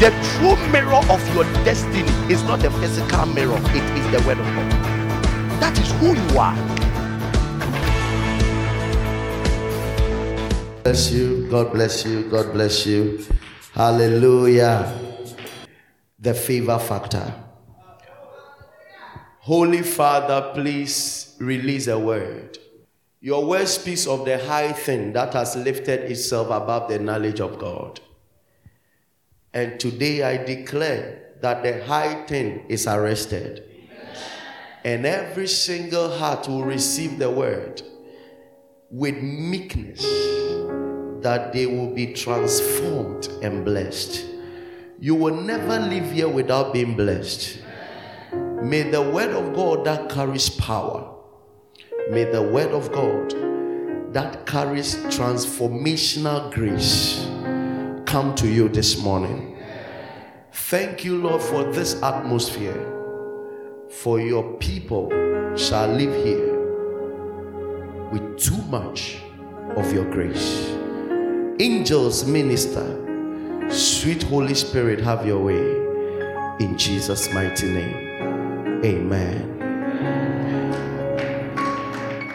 The true mirror of your destiny is not a physical mirror, it is the word of God. That is who you are. Bless you. God bless you. God bless you. Hallelujah. The favor factor. Holy Father, please release a word. Your word speaks of the high thing that has lifted itself above the knowledge of God. And today I declare that the high thing is arrested. And every single heart will receive the word with meekness that they will be transformed and blessed. You will never live here without being blessed. May the word of God that carries power, may the word of God that carries transformational grace come to you this morning. Thank you, Lord, for this atmosphere. For your people shall live here with too much of your grace. Angels minister, sweet Holy Spirit, have your way. In Jesus' mighty name. Amen.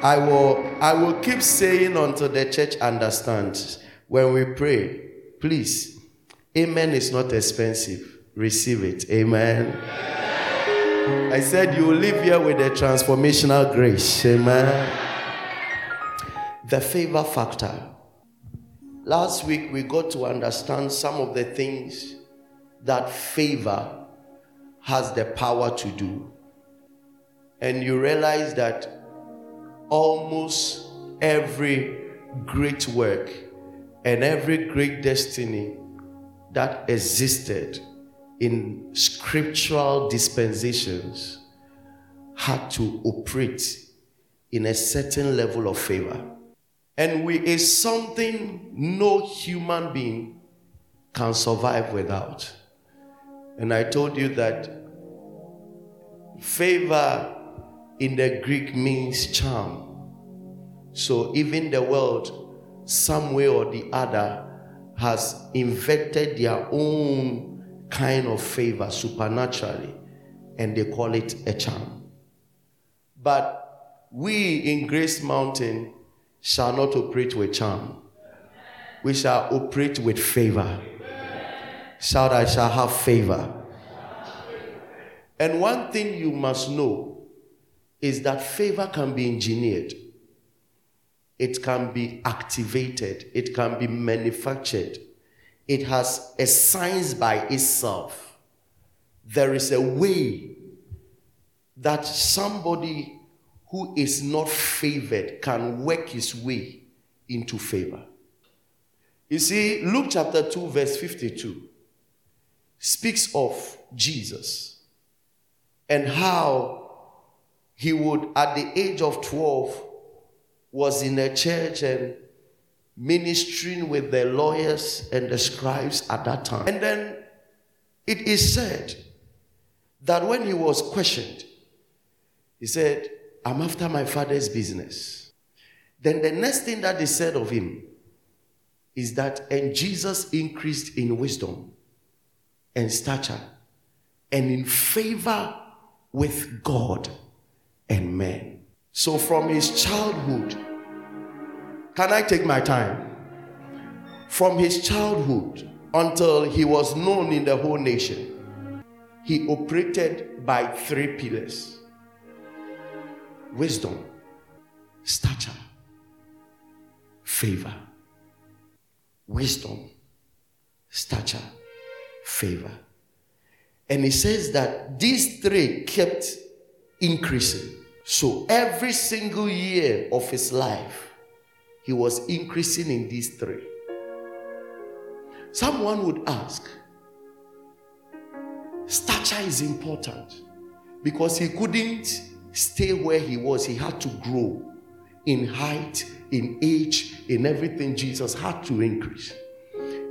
I will I will keep saying until the church understands when we pray, please, amen is not expensive. Receive it. Amen. I said you will live here with a transformational grace. Amen. The favor factor. Last week we got to understand some of the things that favor has the power to do. And you realize that almost every great work and every great destiny that existed in scriptural dispensations had to operate in a certain level of favor. And we is something no human being can survive without. And I told you that favor in the Greek means charm. So even the world, some way or the other, has invented their own kind of favor supernaturally, and they call it a charm. But we in Grace Mountain shall not operate with charm. We shall operate with favor. Shout, I shall have favor. And one thing you must know is that favor can be engineered, it can be activated, it can be manufactured. It has a science by itself. There is a way that somebody who is not favored can work his way into favor. You see, Luke chapter 2, verse 52 speaks of Jesus and how he would, at the age of 12, was in a church and ministering with the lawyers and the scribes at that time. And then it is said that when he was questioned, he said, I'm after my father's business. Then the next thing that they said of him is that, and Jesus increased in wisdom and stature and in favor with God and men. So from his childhood, can I take my time? From his childhood until he was known in the whole nation, he operated by three pillars wisdom, stature, favor. Wisdom, stature, favor. And he says that these three kept increasing. So every single year of his life, he was increasing in these three. Someone would ask, stature is important because he couldn't stay where he was, he had to grow in height, in age, in everything. Jesus had to increase.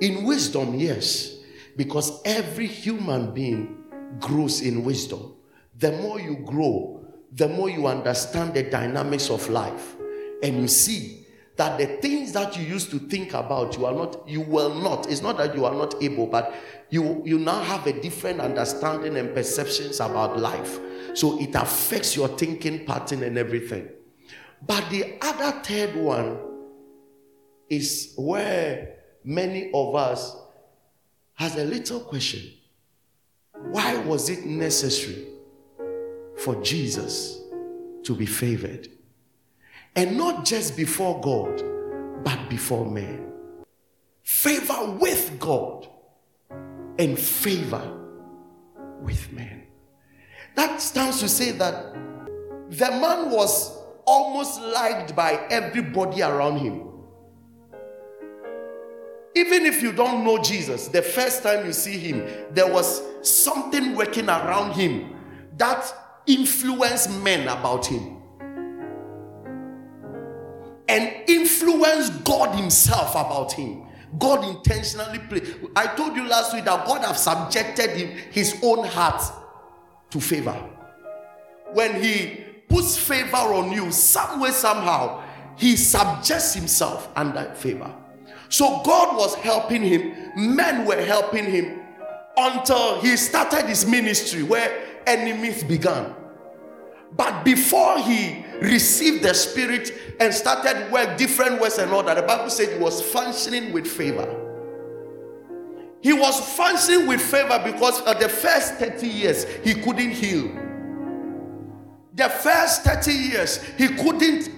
In wisdom, yes, because every human being grows in wisdom. The more you grow, the more you understand the dynamics of life, and you see that the things that you used to think about you are not you will not. It's not that you are not able but you you now have a different understanding and perceptions about life. So it affects your thinking pattern and everything. But the other third one is where many of us has a little question. Why was it necessary for jesus to be favored and not just before God, but before men. Favor with God and favor with men. That stands to say that the man was almost liked by everybody around him. Even if you don't know Jesus, the first time you see him, there was something working around him that influenced men about him and influence God Himself about him. God intentionally played. I told you last week that God have subjected his own heart to favor. When he puts favor on you, some way, somehow, he subjects himself under favor. So God was helping him, men were helping him until he started his ministry where enemies began. But before he received the spirit and started work different ways and all that, the Bible said he was functioning with favor. He was functioning with favor because for the first 30 years he couldn't heal. The first 30 years he couldn't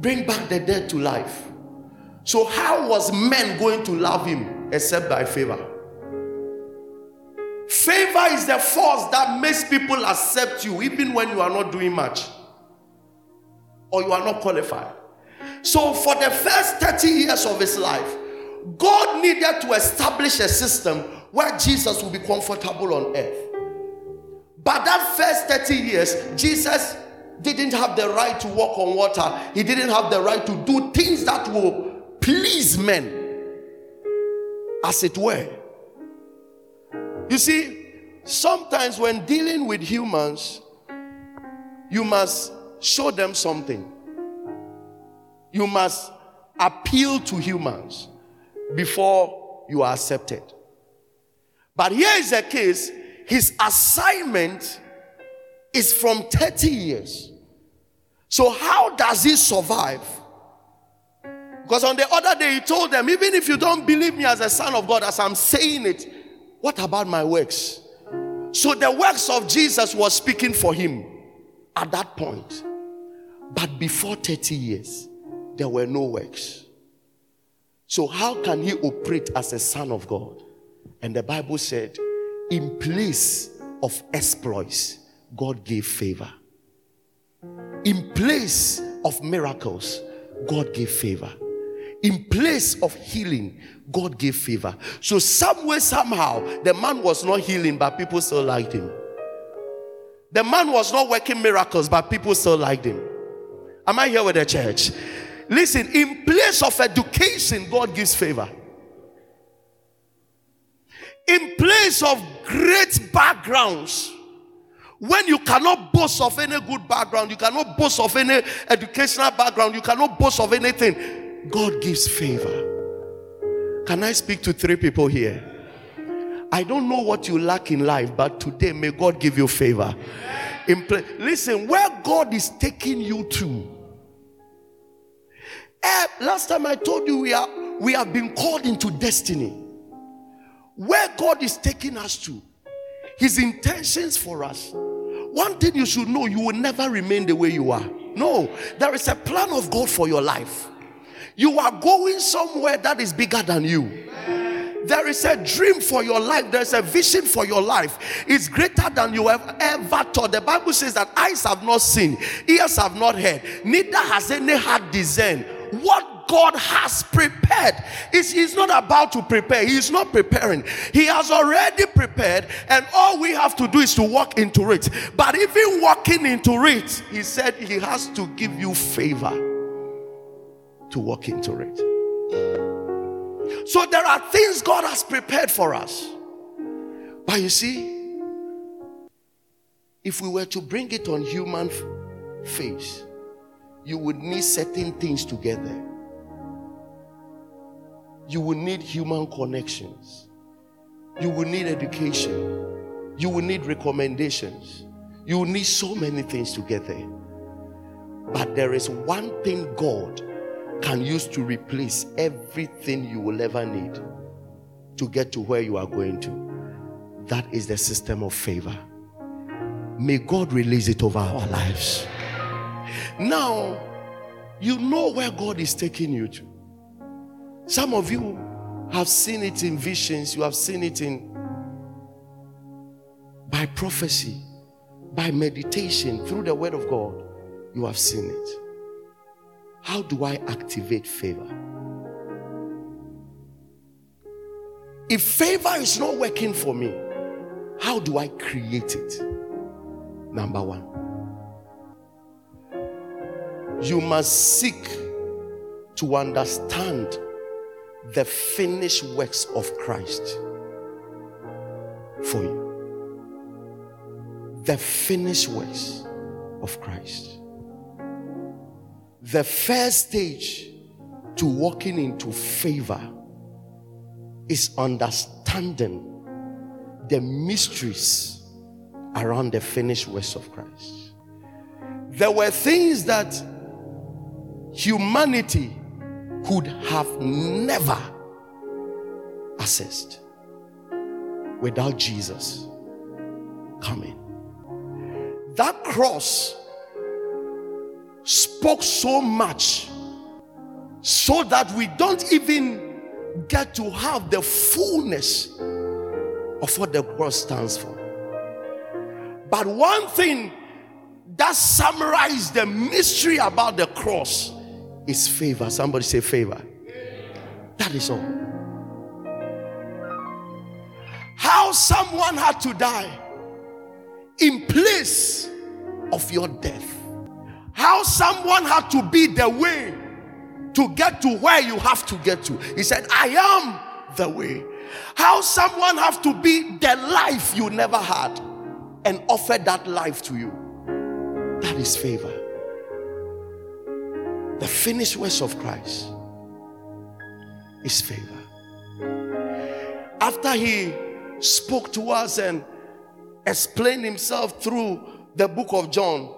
bring back the dead to life. So, how was men going to love him except by favor? Favor is the force that makes people accept you even when you are not doing much or you are not qualified. So, for the first 30 years of his life, God needed to establish a system where Jesus will be comfortable on earth. But that first 30 years, Jesus didn't have the right to walk on water, he didn't have the right to do things that will please men, as it were. You see, sometimes when dealing with humans, you must show them something. You must appeal to humans before you are accepted. But here is the case his assignment is from 30 years. So, how does he survive? Because on the other day, he told them, even if you don't believe me as a son of God, as I'm saying it, what about my works? So the works of Jesus was speaking for him at that point. But before 30 years, there were no works. So, how can he operate as a son of God? And the Bible said, in place of exploits, God gave favor. In place of miracles, God gave favor in place of healing, God gave favor. So, some way, somehow, the man was not healing, but people still liked him. The man was not working miracles, but people still liked him. Am I here with the church? Listen, in place of education, God gives favor. In place of great backgrounds, when you cannot boast of any good background, you cannot boast of any educational background, you cannot boast of anything God gives favor. Can I speak to three people here? I don't know what you lack in life, but today may God give you favor. In play, listen, where God is taking you to. Eh, last time I told you we are we have been called into destiny. Where God is taking us to, His intentions for us. One thing you should know: you will never remain the way you are. No, there is a plan of God for your life. You are going somewhere that is bigger than you. There is a dream for your life. There's a vision for your life. It's greater than you have ever thought. The Bible says that eyes have not seen, ears have not heard, neither has any heart discerned what God has prepared. It's, he's not about to prepare, He's not preparing. He has already prepared, and all we have to do is to walk into it. But even walking into it, He said He has to give you favor to walk into it. So there are things God has prepared for us. But you see, if we were to bring it on human face, you would need certain things together. You will need human connections. You will need education. You will need recommendations. You will need so many things together. But there is one thing God can use to replace everything you will ever need to get to where you are going to. That is the system of favor. May God release it over our lives. Now, you know where God is taking you to. Some of you have seen it in visions, you have seen it in by prophecy, by meditation, through the word of God. You have seen it. How do I activate favor? If favor is not working for me, how do I create it? Number one, you must seek to understand the finished works of Christ for you. The finished works of Christ. The first stage to walking into favor is understanding the mysteries around the finished works of Christ. There were things that humanity could have never accessed without Jesus coming. That cross spoke so much so that we don't even get to have the fullness of what the cross stands for. But one thing that summarizes the mystery about the cross is favor. Somebody say favor. That is all. How someone had to die in place of your death. How someone had to be the way to get to where you have to get to. He said, I am the way. How someone have to be the life you never had and offer that life to you. That is favor the finished works of Christ is favor. After he spoke to us and explained himself through the book of John,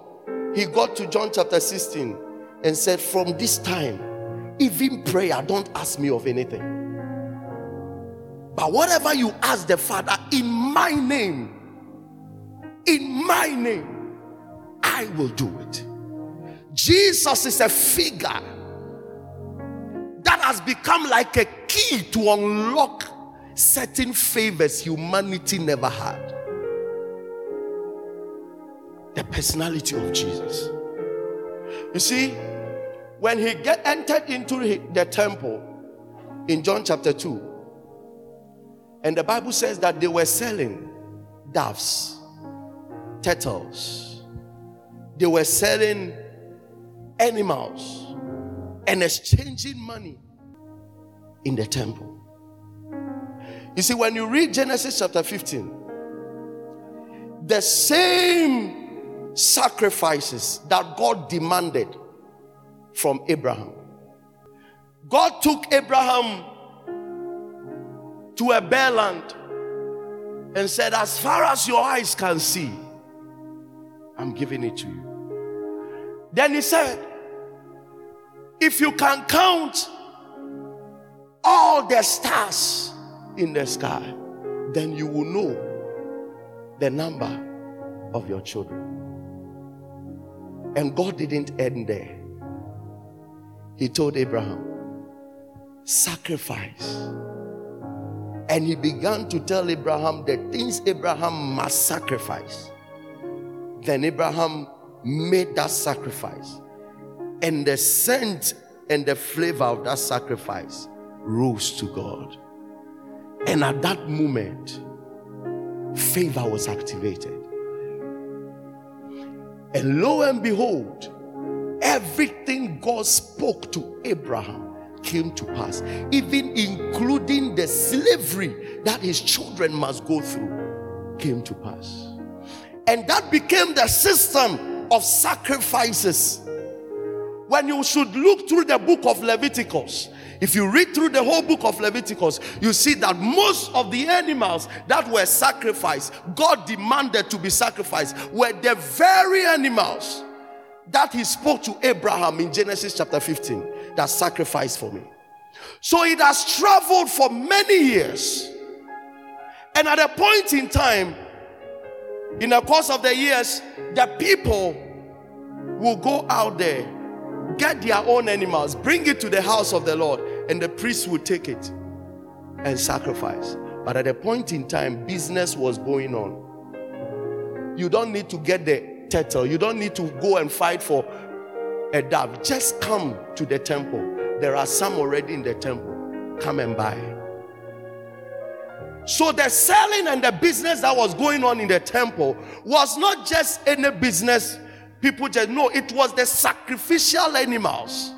he got to John chapter 16 and said, From this time, even prayer, don't ask me of anything. But whatever you ask the Father in my name, in my name, I will do it. Jesus is a figure that has become like a key to unlock certain favors humanity never had. The personality of Jesus. You see, when he get entered into the temple in John chapter 2, and the Bible says that they were selling doves, turtles, they were selling animals and exchanging money in the temple. You see, when you read Genesis chapter 15, the same sacrifices that God demanded from Abraham, God took Abraham to a bare land and said, As far as your eyes can see, I'm giving it to you. Then he said, if you can count all the stars in the sky, then you will know the number of your children. And God didn't end there. He told Abraham, sacrifice. And he began to tell Abraham the things Abraham must sacrifice. Then Abraham made that sacrifice and the scent and the flavor of that sacrifice rose to God. And at that moment, favor was activated. And lo and behold, everything God spoke to Abraham came to pass, even including the slavery that his children must go through, came to pass. And that became the system of sacrifices when you should look through the book of Leviticus, if you read through the whole book of Leviticus, you see that most of the animals that were sacrificed, God demanded to be sacrificed, were the very animals that He spoke to Abraham in Genesis chapter 15 that sacrificed for me. So it has traveled for many years. And at a point in time, in the course of the years, the people will go out there, get their own animals, bring it to the house of the Lord, and the priest would take it and sacrifice. But at a point in time, business was going on. You don't need to get the turtle, you don't need to go and fight for a dove. Just come to the temple. There are some already in the temple. Come and buy. So the selling and the business that was going on in the temple was not just any business people just know it was the sacrificial animals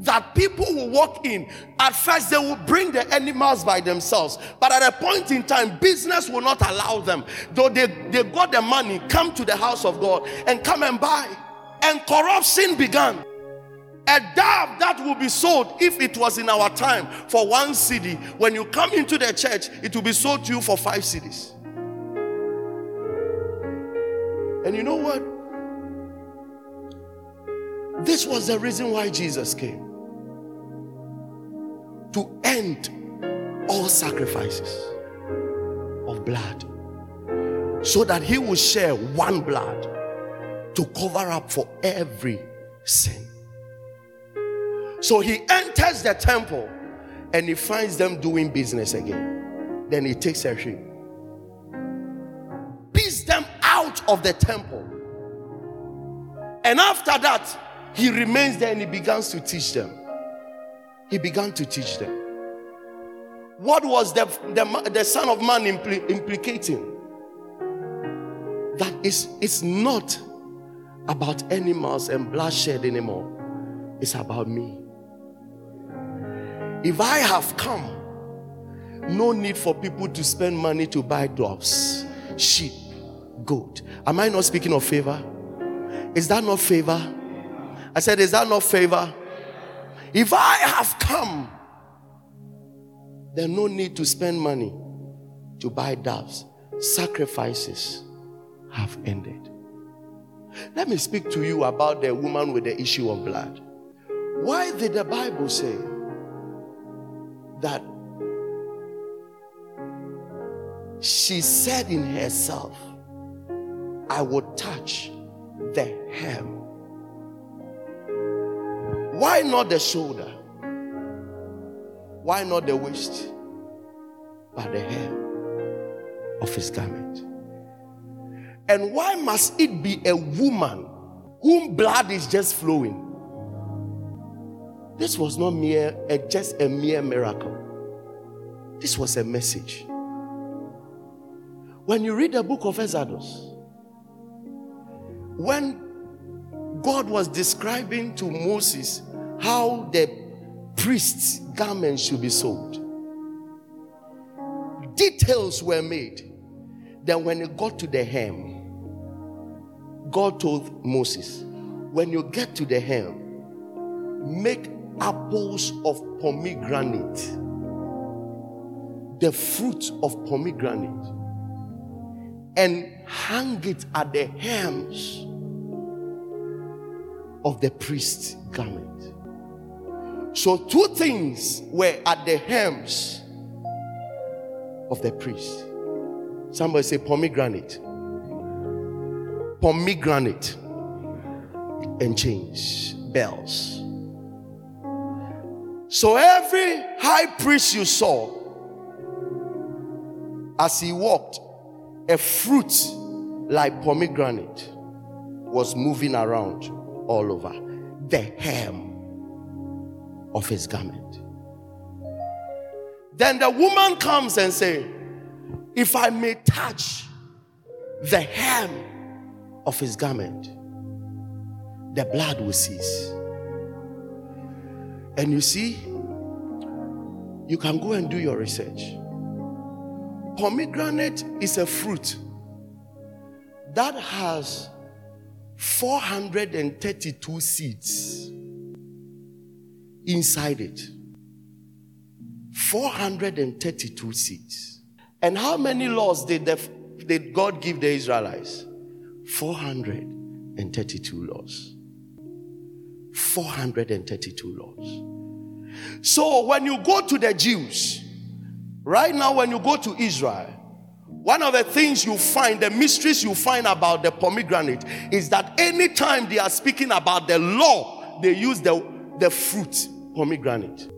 that people will walk in. At first, they will bring the animals by themselves, but at a point in time, business will not allow them. Though they, they got the money, come to the house of God and come and buy. And corruption began. A dove that will be sold if it was in our time for one cedi. When you come into the church, it will be sold to you for five cedis. And you know what? This was the reason why Jesus came to end all sacrifices of blood so that he will share one blood to cover up for every sin. So he enters the temple and he finds them doing business again. Then he takes a sheep, beats them out of the temple. And after that, he remains there and he begins to teach them. He began to teach them. What was the, the, the Son of Man impl- implicating? That is, it's not about animals and bloodshed anymore. It's about me. If I have come, no need for people to spend money to buy doves, sheep, goat. Am I not speaking of favor? Is that not favor? I said, Is that not favor? If I have come, there's no need to spend money to buy doves. Sacrifices have ended. Let me speak to you about the woman with the issue of blood. Why did the Bible say that she said in herself, I will touch the hem. Why not the shoulder? Why not the waist? But the hem of his garment. And why must it be a woman whom blood is just flowing? This was not mere a, just a mere miracle. This was a message. When you read the book of Exodus, when God was describing to Moses how the priest's garment should be sold, details were made. Then, when it got to the hem, God told Moses, When you get to the hem, make apples of pomegranate, the fruit of pomegranate, and hang it at the hems of the priest's garment. So, two things were at the hems of the priest. Somebody say pomegranate, pomegranate, and chains, bells. So every high priest you saw, as he walked, a fruit like pomegranate was moving around all over the hem of his garment. Then the woman comes and say, "If I may touch the hem of his garment, the blood will cease." And you see, you can go and do your research. Pomegranate is a fruit that has 432 seeds. Inside it. 432 seeds. And how many laws did, the, did God give the Israelites? 432 laws. 432 laws. So when you go to the Jews, right now, when you go to Israel, one of the things you find, the mysteries you find about the pomegranate is that anytime they are speaking about the law, they use the, the fruit pomegranate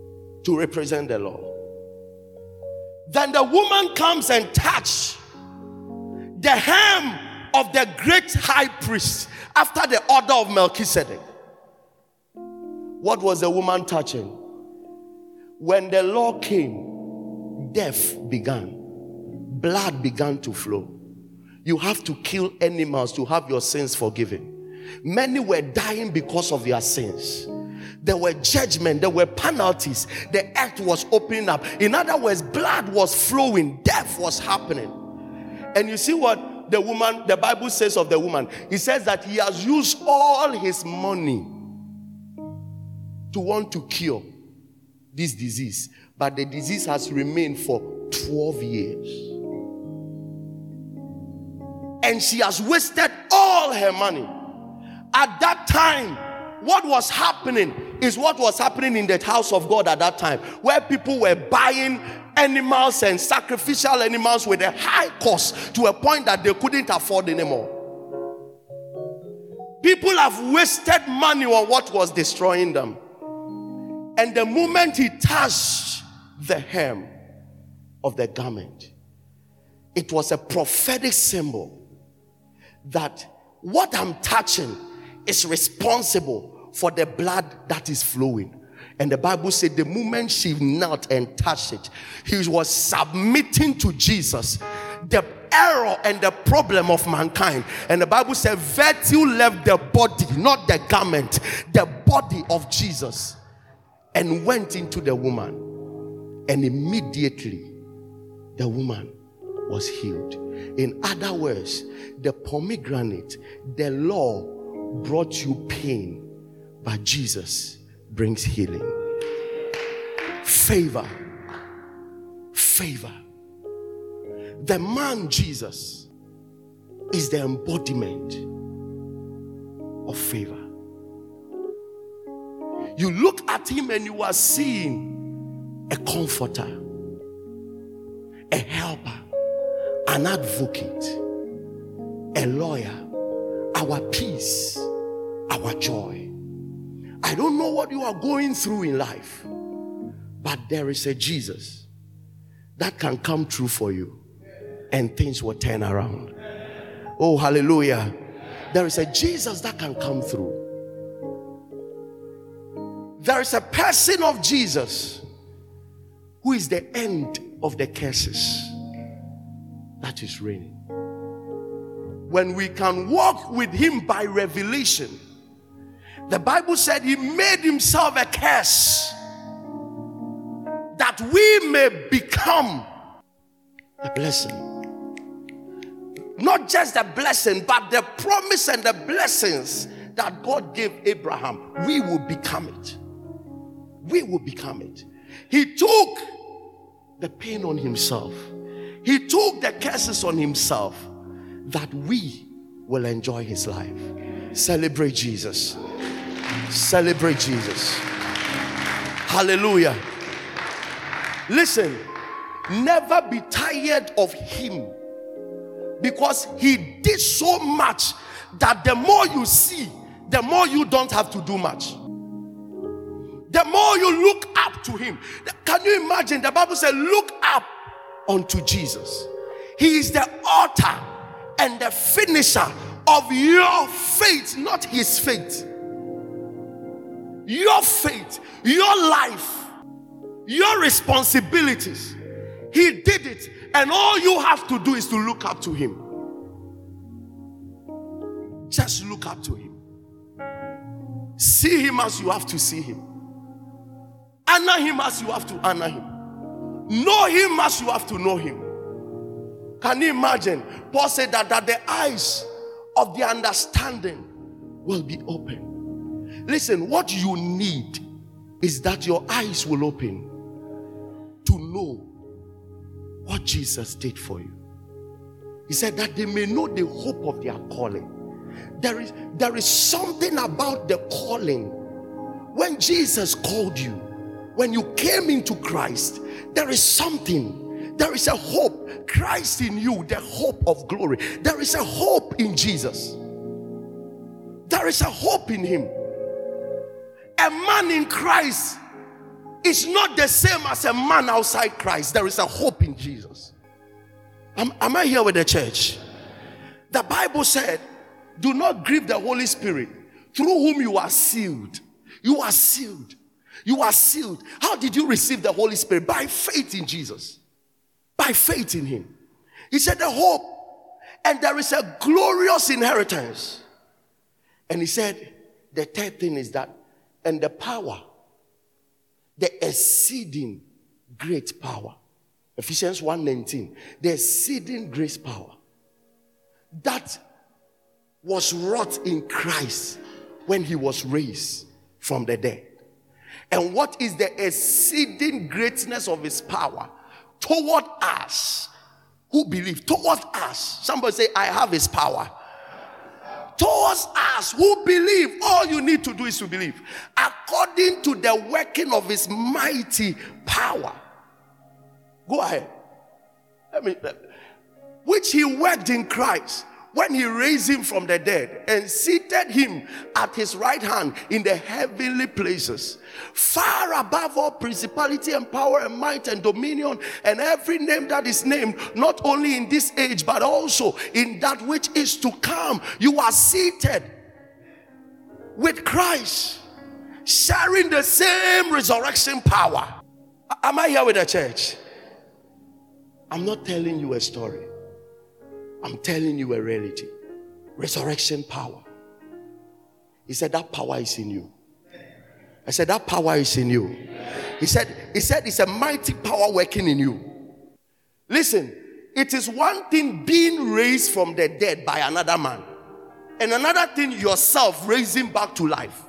to represent the law. Then the woman comes and touch the hem of the great high priest after the order of Melchizedek. What was the woman touching? When the law came, death began, blood began to flow. You have to kill animals to have your sins forgiven. Many were dying because of their sins. There were judgment, there were penalties. The earth was opening up. In other words, blood was flowing, death was happening. And you see what the woman, the Bible says of the woman? He says that he has used all his money to want to cure this disease, but the disease has remained for 12 years. And she has wasted all her money. At that time, what was happening is what was happening in the house of God at that time, where people were buying animals and sacrificial animals with a high cost to a point that they couldn't afford anymore. People have wasted money on what was destroying them. And the moment he touched the hem of the garment, it was a prophetic symbol that what I'm touching is responsible for the blood that is flowing. And the Bible said the moment she knelt and touched it, he was submitting to Jesus the error and the problem of mankind. And the Bible said, virtue left the body, not the garment, the body of Jesus, and went into the woman. And immediately the woman was healed. In other words, the pomegranate, the law brought you pain, but Jesus brings healing. Favor. Favor. The man Jesus is the embodiment of favor. You look at him and you are seeing a comforter, a helper, an advocate, a lawyer our peace, our joy. I don't know what you are going through in life, but there is a Jesus that can come true for you and things will turn around. Oh, hallelujah. There is a Jesus that can come through. There is a person of Jesus who is the end of the curses that is reigning when we can walk with him by revelation. The Bible said he made himself a curse that we may become a blessing. Not just a blessing, but the promise and the blessings that God gave Abraham, we will become it. We will become it. He took the pain on himself, he took the curses on himself that we will enjoy his life. Celebrate Jesus. Celebrate Jesus. Hallelujah. Listen, never be tired of him because he did so much that the more you see, the more you don't have to do much. The more you look up to him. Can you imagine? The Bible says, Look up unto Jesus. He is the author and the finisher of your faith, not his faith. Your faith, your life, your responsibilities. He did it, and all you have to do is to look up to him. Just look up to him. See him as you have to see him. Honor him as you have to honor him. Know him as you have to know him. Can you imagine? Paul said that, that the eyes of the understanding will be open. Listen, what you need is that your eyes will open to know what Jesus did for you. He said that they may know the hope of their calling. There is, there is something about the calling. When Jesus called you, when you came into Christ, there is something. There is a hope. Christ in you, the hope of glory. There is a hope in Jesus. There is a hope in Him. A man in Christ is not the same as a man outside Christ. There is a hope in Jesus. Am, am I here with the church? The Bible said, Do not grieve the Holy Spirit, through whom you are sealed. You are sealed. You are sealed. How did you receive the Holy Spirit? By faith in Jesus, by faith in Him. He said, The hope, and there is a glorious inheritance. And He said, The third thing is that, and the power, the exceeding great power. Ephesians 1:19, the exceeding great power that was wrought in Christ when he was raised from the dead. And what is the exceeding greatness of his power toward us who believe? Toward us. Somebody say, I have his power. Towards us who believe, all you need to do is to believe. According to the working of his mighty power. Go ahead. Let me, which he worked in Christ when he raised him from the dead and seated him at his right hand in the heavenly places, far above all principality and power and might and dominion and every name that is named, not only in this age but also in that which is to come. You are seated with Christ, sharing the same resurrection power. Am I here with the church? I'm not telling you a story. I'm telling you a reality. Resurrection power. He said that power is in you. I said that power is in you. He said, he said it's a mighty power working in you. Listen, it is one thing being raised from the dead by another man, and another thing yourself raising back to life.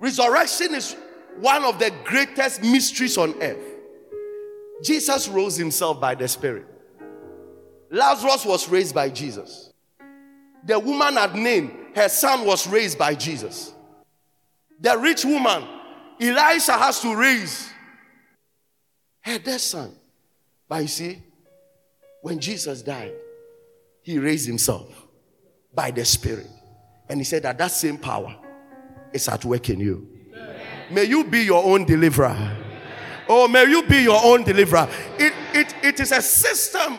Resurrection is one of the greatest mysteries on earth. Jesus rose himself by the Spirit. Lazarus was raised by Jesus. The woman at Nain, her son was raised by Jesus. The rich woman, Elisha has to raise her dead son. But you see, when Jesus died, he raised himself by the Spirit. And he said that that same power is at work in you. May you be your own deliverer. Oh, may you be your own deliverer. It, it, it is a system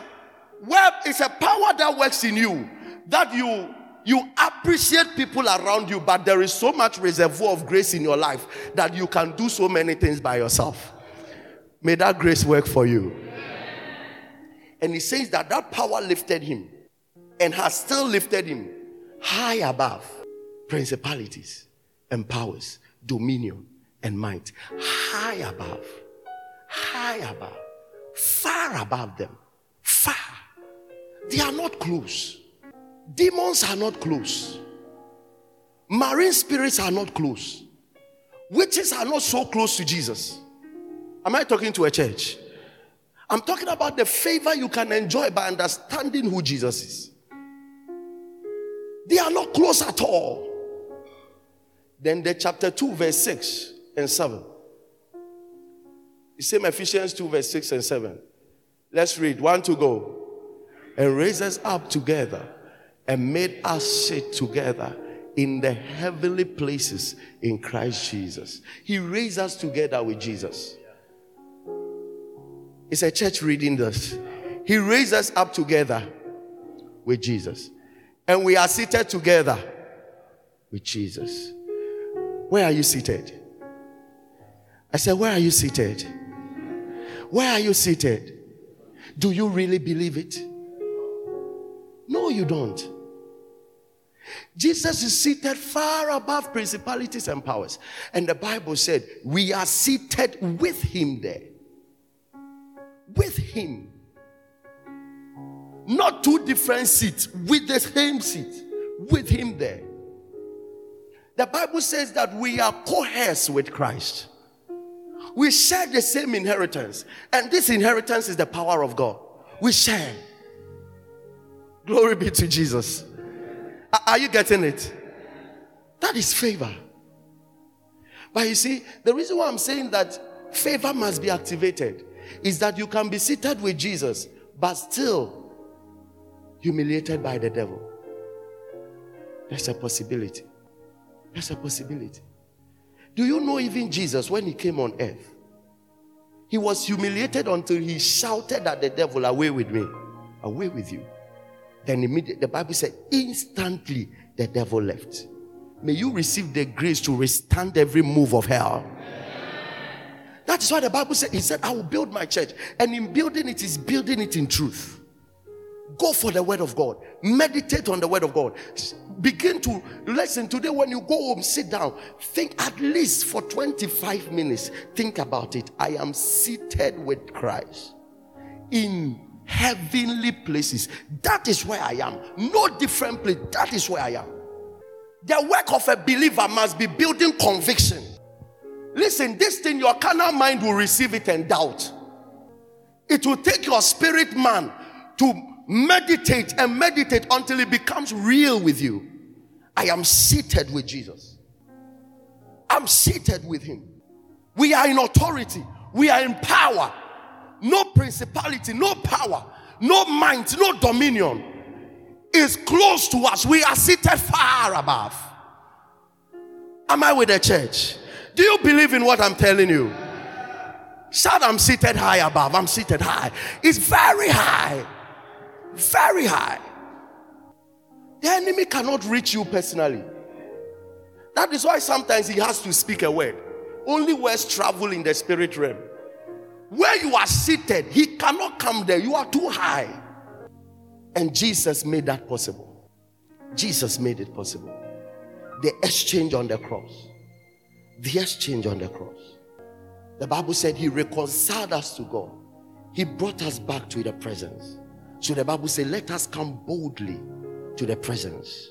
where it's a power that works in you that you you appreciate people around you, but there is so much reservoir of grace in your life that you can do so many things by yourself. May that grace work for you. And he says that that power lifted him and has still lifted him high above principalities and powers, dominion and might. High above, high above, far above them, far. They are not close. Demons are not close. Marine spirits are not close. Witches are not so close to Jesus. Am I talking to a church? I'm talking about the favor you can enjoy by understanding who Jesus is. They are not close at all. Then the chapter 2, verse 6 and 7. The same Ephesians 2, verse 6 and 7. Let's read. One to go and raised us up together and made us sit together in the heavenly places in Christ Jesus. He raised us together with Jesus. It's a church reading this. He raised us up together with Jesus. And we are seated together with Jesus. Where are you seated? I said, Where are you seated? Where are you seated? Do you really believe it? No, you don't. Jesus is seated far above principalities and powers. And the Bible said, We are seated with him there. With him. Not two different seats, with the same seat. With him there. The Bible says that we are co heirs with Christ. We share the same inheritance. And this inheritance is the power of God. We share. Glory be to Jesus. Are you getting it? That is favor. But you see, the reason why I'm saying that favor must be activated is that you can be seated with Jesus, but still humiliated by the devil. There's a possibility. There's a possibility. Do you know even Jesus, when he came on earth, he was humiliated until he shouted at the devil, Away with me, away with you. Then immediately, the Bible said, instantly the devil left. May you receive the grace to withstand every move of hell. That's why the Bible said, He said, I will build my church. And in building it, is building it in truth. Go for the word of God. Meditate on the word of God. Begin to listen. Today, when you go home, sit down. Think at least for 25 minutes. Think about it. I am seated with Christ in heavenly places. That is where I am. No different place. That is where I am. The work of a believer must be building conviction. Listen, this thing, your carnal mind will receive it and doubt. It will take your spirit man to meditate and meditate until it becomes real with you. I am seated with Jesus. I'm seated with him. We are in authority, we are in power. No principality, no power, no might, no dominion is close to us. We are seated far above. Am I with the church? Do you believe in what I'm telling you? Shout, I'm seated high above. I'm seated high. It's very high. Very high. The enemy cannot reach you personally. That is why sometimes he has to speak a word. Only words travel in the spirit realm. Where you are seated, he cannot come there. You are too high. And Jesus made that possible. Jesus made it possible. The exchange on the cross. The exchange on the cross. The Bible said he reconciled us to God. He brought us back to the presence. So the Bible said, let us come boldly to the presence,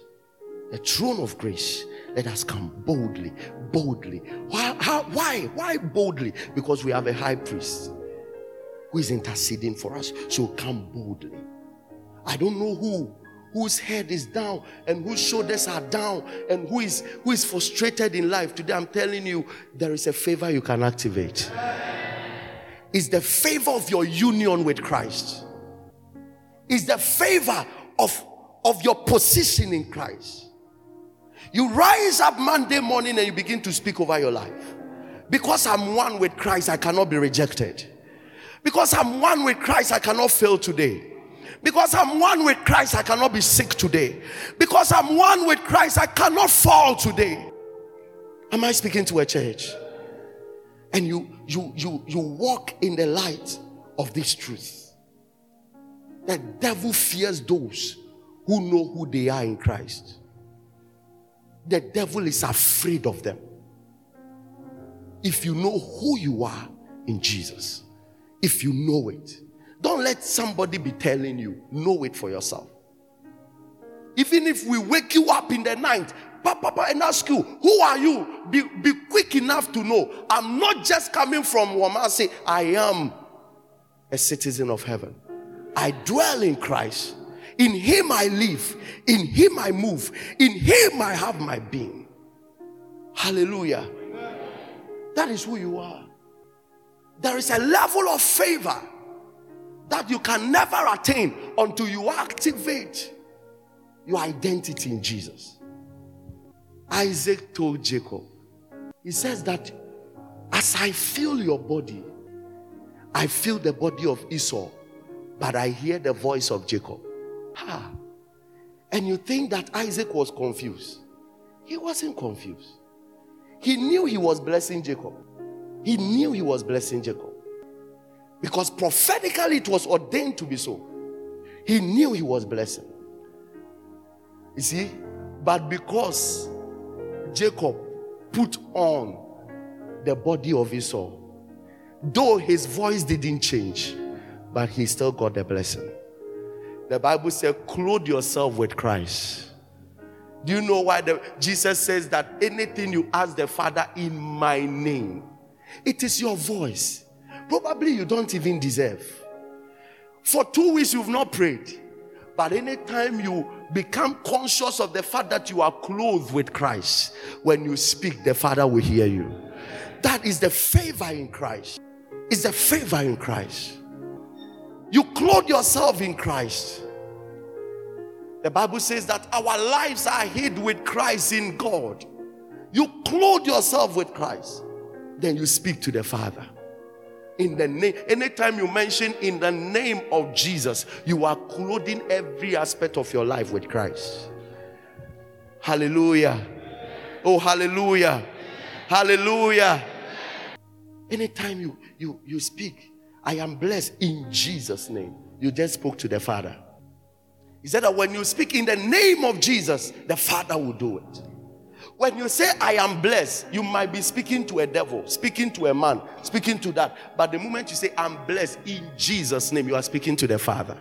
the throne of grace. Let us come boldly, boldly. Why? How, why? Why boldly? Because we have a high priest who is interceding for us. So come boldly. I don't know who whose head is down and whose shoulders are down and who is who is frustrated in life today i'm telling you there is a favor you can activate it's the favor of your union with christ it's the favor of of your position in christ you rise up monday morning and you begin to speak over your life because i'm one with christ i cannot be rejected because i'm one with christ i cannot fail today because I'm one with Christ, I cannot be sick today. Because I'm one with Christ, I cannot fall today. Am I speaking to a church? And you you you you walk in the light of this truth. The devil fears those who know who they are in Christ. The devil is afraid of them. If you know who you are in Jesus, if you know it, don't let somebody be telling you. Know it for yourself. Even if we wake you up in the night, Papa, and ask you, who are you? Be, be quick enough to know. I'm not just coming from Wamasi. I am a citizen of heaven. I dwell in Christ. In Him I live. In Him I move. In Him I have my being. Hallelujah. That is who you are. There is a level of favor that you can never attain until you activate your identity in Jesus. Isaac told Jacob, he says that as I feel your body, I feel the body of Esau, but I hear the voice of Jacob. Ha! And you think that Isaac was confused? He wasn't confused. He knew he was blessing Jacob. He knew he was blessing Jacob. Because prophetically it was ordained to be so. He knew he was blessing. You see, but because Jacob put on the body of Esau, though his voice didn't change, but he still got the blessing. The Bible said, Clothe yourself with Christ. Do you know why the, Jesus says that anything you ask the Father in my name, it is your voice. Probably you don't even deserve. For two weeks you've not prayed. But anytime you become conscious of the fact that you are clothed with Christ, when you speak, the Father will hear you. That is the favor in Christ. It's the favor in Christ. You clothe yourself in Christ. The Bible says that our lives are hid with Christ in God. You clothe yourself with Christ, then you speak to the Father. In the name, anytime you mention in the name of Jesus, you are clothing every aspect of your life with Christ. Hallelujah. Oh, hallelujah. Hallelujah. Anytime you you you speak, I am blessed in Jesus' name. You just spoke to the Father. He said that when you speak in the name of Jesus, the Father will do it. When you say, I am blessed, you might be speaking to a devil, speaking to a man, speaking to that. But the moment you say, I'm blessed in Jesus' name, you are speaking to the Father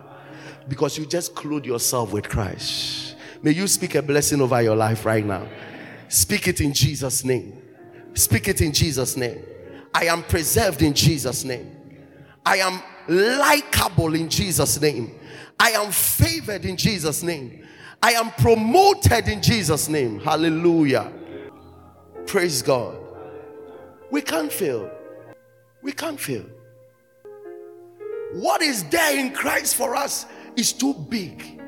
because you just clothe yourself with Christ. May you speak a blessing over your life right now. Speak it in Jesus' name. Speak it in Jesus' name. I am preserved in Jesus' name. I am likable in Jesus' name. I am favored in Jesus' name. I am promoted in Jesus' name. Hallelujah. Praise God. We can't fail. We can't fail. What is there in Christ for us is too big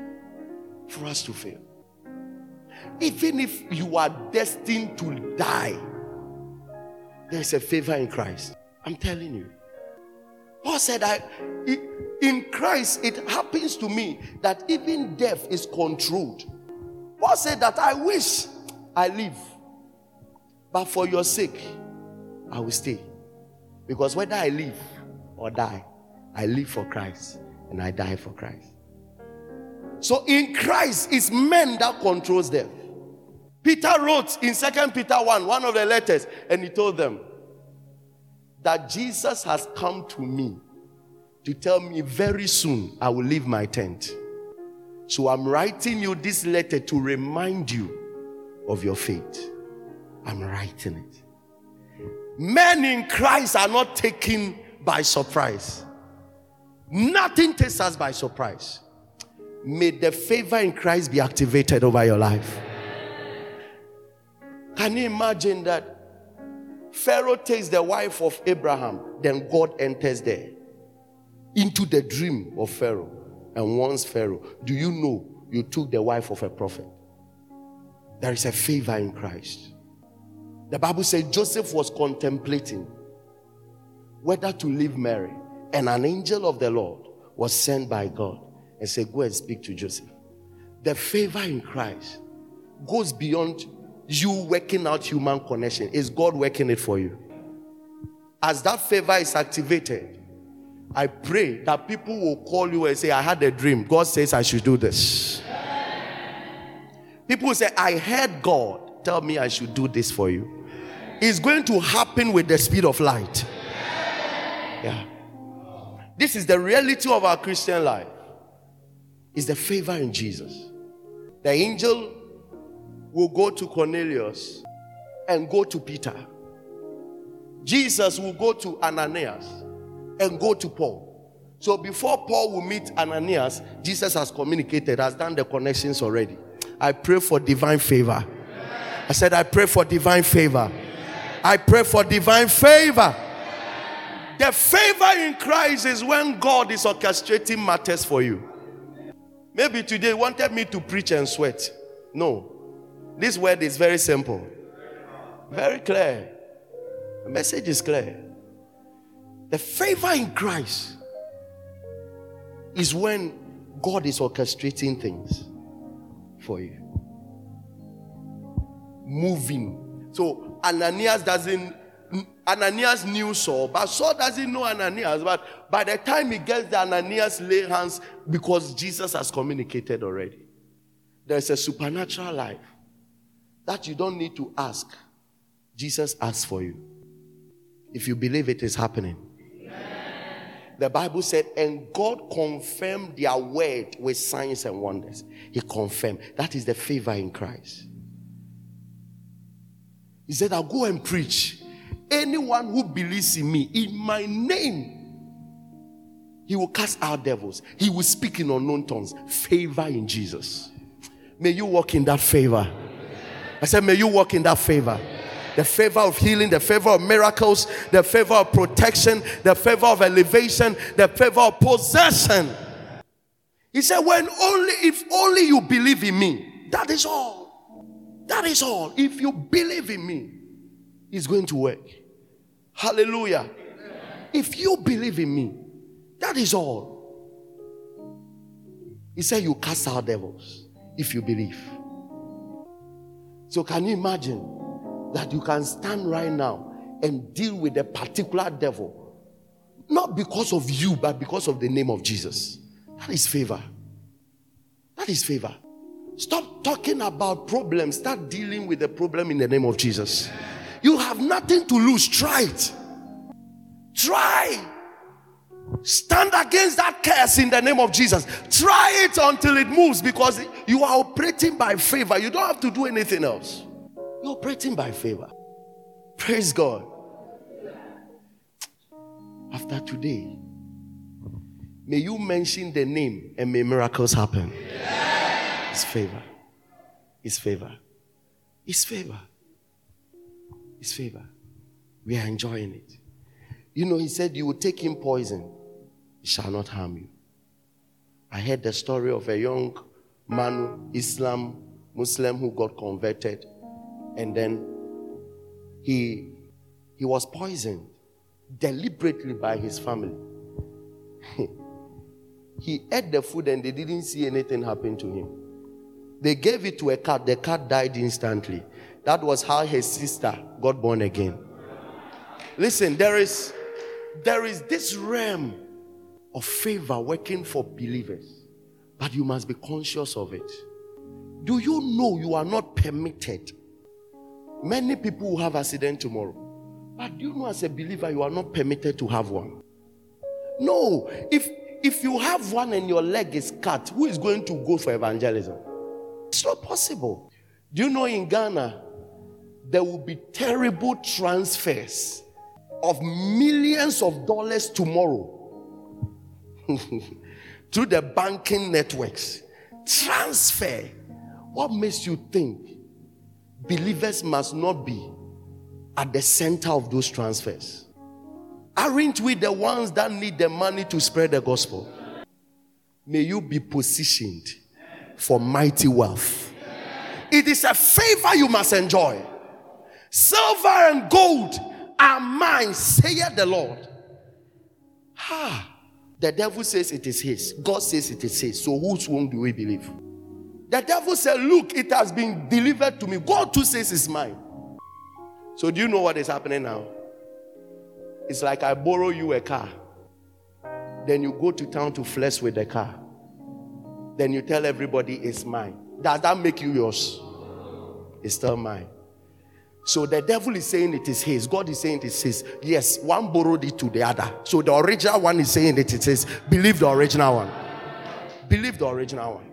for us to fail. Even if you are destined to die, there's a favor in Christ. I'm telling you. Paul said, I, in Christ, it happens to me that even death is controlled. Paul said that I wish I live, but for your sake, I will stay. Because whether I live or die, I live for Christ and I die for Christ. So in Christ, it's men that controls death. Peter wrote in Second Peter 1, one of the letters, and he told them that Jesus has come to me to tell me very soon I will leave my tent. So I'm writing you this letter to remind you of your faith. I'm writing it. Men in Christ are not taken by surprise. Nothing takes us by surprise. May the favor in Christ be activated over your life. Can you imagine that Pharaoh takes the wife of Abraham, then God enters there into the dream of Pharaoh and warns Pharaoh, Do you know you took the wife of a prophet? There is a favor in Christ. The Bible says Joseph was contemplating whether to leave Mary, and an angel of the Lord was sent by God and said, Go and speak to Joseph. The favor in Christ goes beyond you working out human connection, is God working it for you. As that favor is activated, I pray that people will call you and say, I had a dream. God says I should do this. People say, I heard God tell me I should do this for you. It's going to happen with the speed of light. Yeah. This is the reality of our Christian life. Is the favor in Jesus. The angel will go to Cornelius and go to Peter. Jesus will go to Ananias and go to Paul. So before Paul will meet Ananias, Jesus has communicated, has done the connections already. I pray for divine favor. I said, I pray for divine favor. I pray for divine favor. The favor in Christ is when God is orchestrating matters for you. Maybe today wanted me to preach and sweat. No. This word is very simple, very clear. The message is clear. The favor in Christ is when God is orchestrating things for you. Moving. So Ananias doesn't Ananias knew Saul, but Saul doesn't know Ananias. But by the time he gets the Ananias lay hands because Jesus has communicated already. There's a supernatural life that you don't need to ask. Jesus asks for you. If you believe it is happening. The Bible said, and God confirmed their word with signs and wonders. He confirmed. That is the favor in Christ. He said, I'll go and preach. Anyone who believes in me, in my name, he will cast out devils. He will speak in unknown tongues. Favor in Jesus. May you walk in that favor. I said, May you walk in that favor the favor of healing, the favor of miracles, the favor of protection, the favor of elevation, the favor of possession. He said, When only, if only you believe in me, that is all. That is all. If you believe in me, it's going to work. Hallelujah. If you believe in me, that is all. He said, You cast out devils if you believe. So, can you imagine that you can stand right now and deal with a particular devil, not because of you, but because of the name of Jesus. That is favor. That is favor. Stop talking about problems. Start dealing with the problem in the name of Jesus. You have nothing to lose. Try it. Try. Stand against that curse in the name of Jesus. Try it until it moves because you are operating by favor. You don't have to do anything else. You're operating by favor. Praise God. After today, may you mention the name and may miracles happen. It's favor. It's favor. It's favor. It's favor. We are enjoying it. You know, he said, You will take him poison, it shall not harm you. I heard the story of a young man, Islam, Muslim, who got converted and then he he was poisoned deliberately by his family. he ate the food and they didn't see anything happen to him. They gave it to a cat, the cat died instantly. That was how his sister got born again. Listen, there is there is this realm of favor working for believers, but you must be conscious of it. Do you know you are not permitted Many people will have accident tomorrow. But do you know as a believer you are not permitted to have one? No. If if you have one and your leg is cut, who is going to go for evangelism? It's not possible. Do you know in Ghana there will be terrible transfers of millions of dollars tomorrow through the banking networks? Transfer. What makes you think believers must not be at the center of those transfers. Aren't we the ones that need the money to spread the gospel? May you be positioned for mighty wealth. It is a favor you must enjoy. Silver and gold are mine, saith the Lord. Ha! The devil says it is his. God says it is his. So whose womb do we believe? The devil said, Look, it has been delivered to me. God too says it's mine. So, do you know what is happening now? It's like I borrow you a car. Then you go to town to flex with the car. Then you tell everybody it's mine. Does that make you yours? It's still mine. So the devil is saying it is his. God is saying it is his. Yes, one borrowed it to the other. So the original one is saying it is his. Believe the original one. Believe the original one.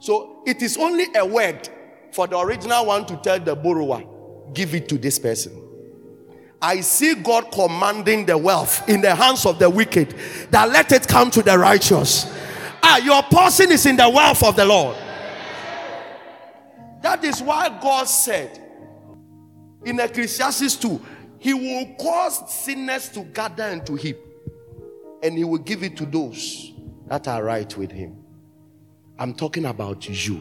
So it is only a word for the original one to tell the borrower, give it to this person. I see God commanding the wealth in the hands of the wicked that let it come to the righteous. Ah, your portion is in the wealth of the Lord. That is why God said in Ecclesiastes 2 He will cause sinners to gather and to heap, and He will give it to those that are right with Him. I'm talking about you.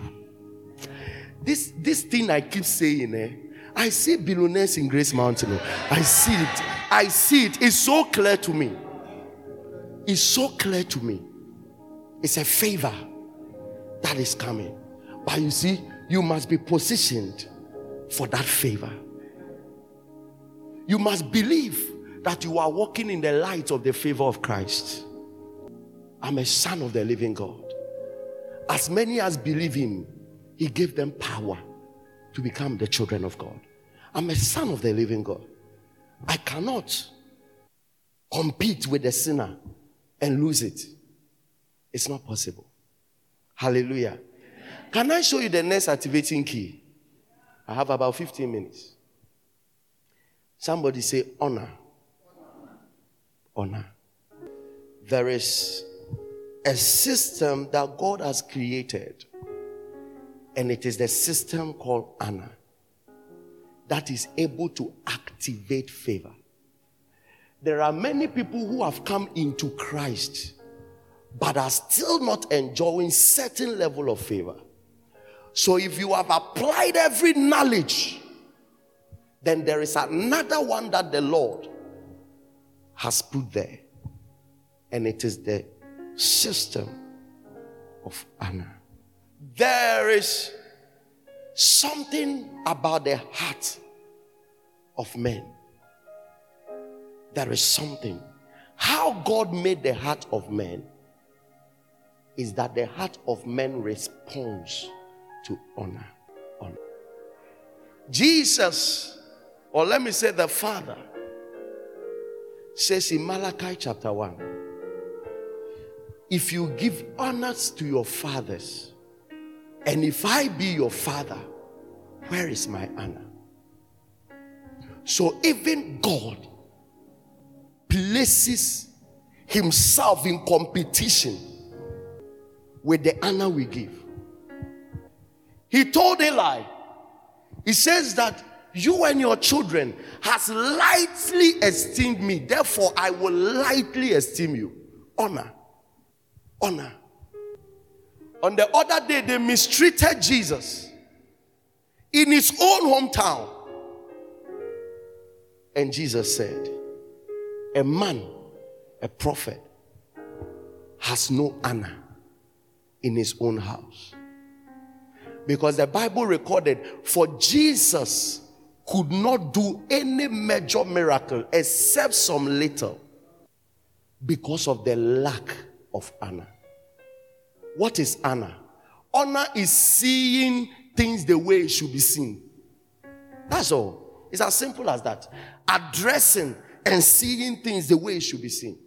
This this thing I keep saying, eh? I see billionaires in Grace Mountain. Oh. I see it. I see it. It's so clear to me. It's so clear to me. It's a favor that is coming. But you see, you must be positioned for that favor. You must believe that you are walking in the light of the favor of Christ. I'm a son of the living God. As many as believe him, he gave them power to become the children of God. I'm a son of the living God. I cannot compete with the sinner and lose it. It's not possible. Hallelujah. Can I show you the next activating key? I have about 15 minutes. Somebody say honor. Honor. There is a system that God has created, and it is the system called honor that is able to activate favor. There are many people who have come into Christ but are still not enjoying certain level of favor. So if you have applied every knowledge, then there is another one that the Lord has put there. And it is the system of honor. There is something about the heart of men. There is something. How God made the heart of men is that the heart of men responds to honor. honor. Jesus, or let me say the Father, says in Malachi chapter 1 if you give honors to your fathers, and if I be your father, where is my honor? So even God places himself in competition with the honor we give. He told Eli, he says that you and your children has lightly esteemed me, therefore I will lightly esteem you. Honor. Honor. On the other day, they mistreated Jesus in his own hometown. And Jesus said, A man, a prophet, has no honor in his own house. Because the Bible recorded, for Jesus could not do any major miracle except some little because of the lack of honor. What is honor? Honor is seeing things the way it should be seen. That's all. It's as simple as that. Addressing and seeing things the way it should be seen.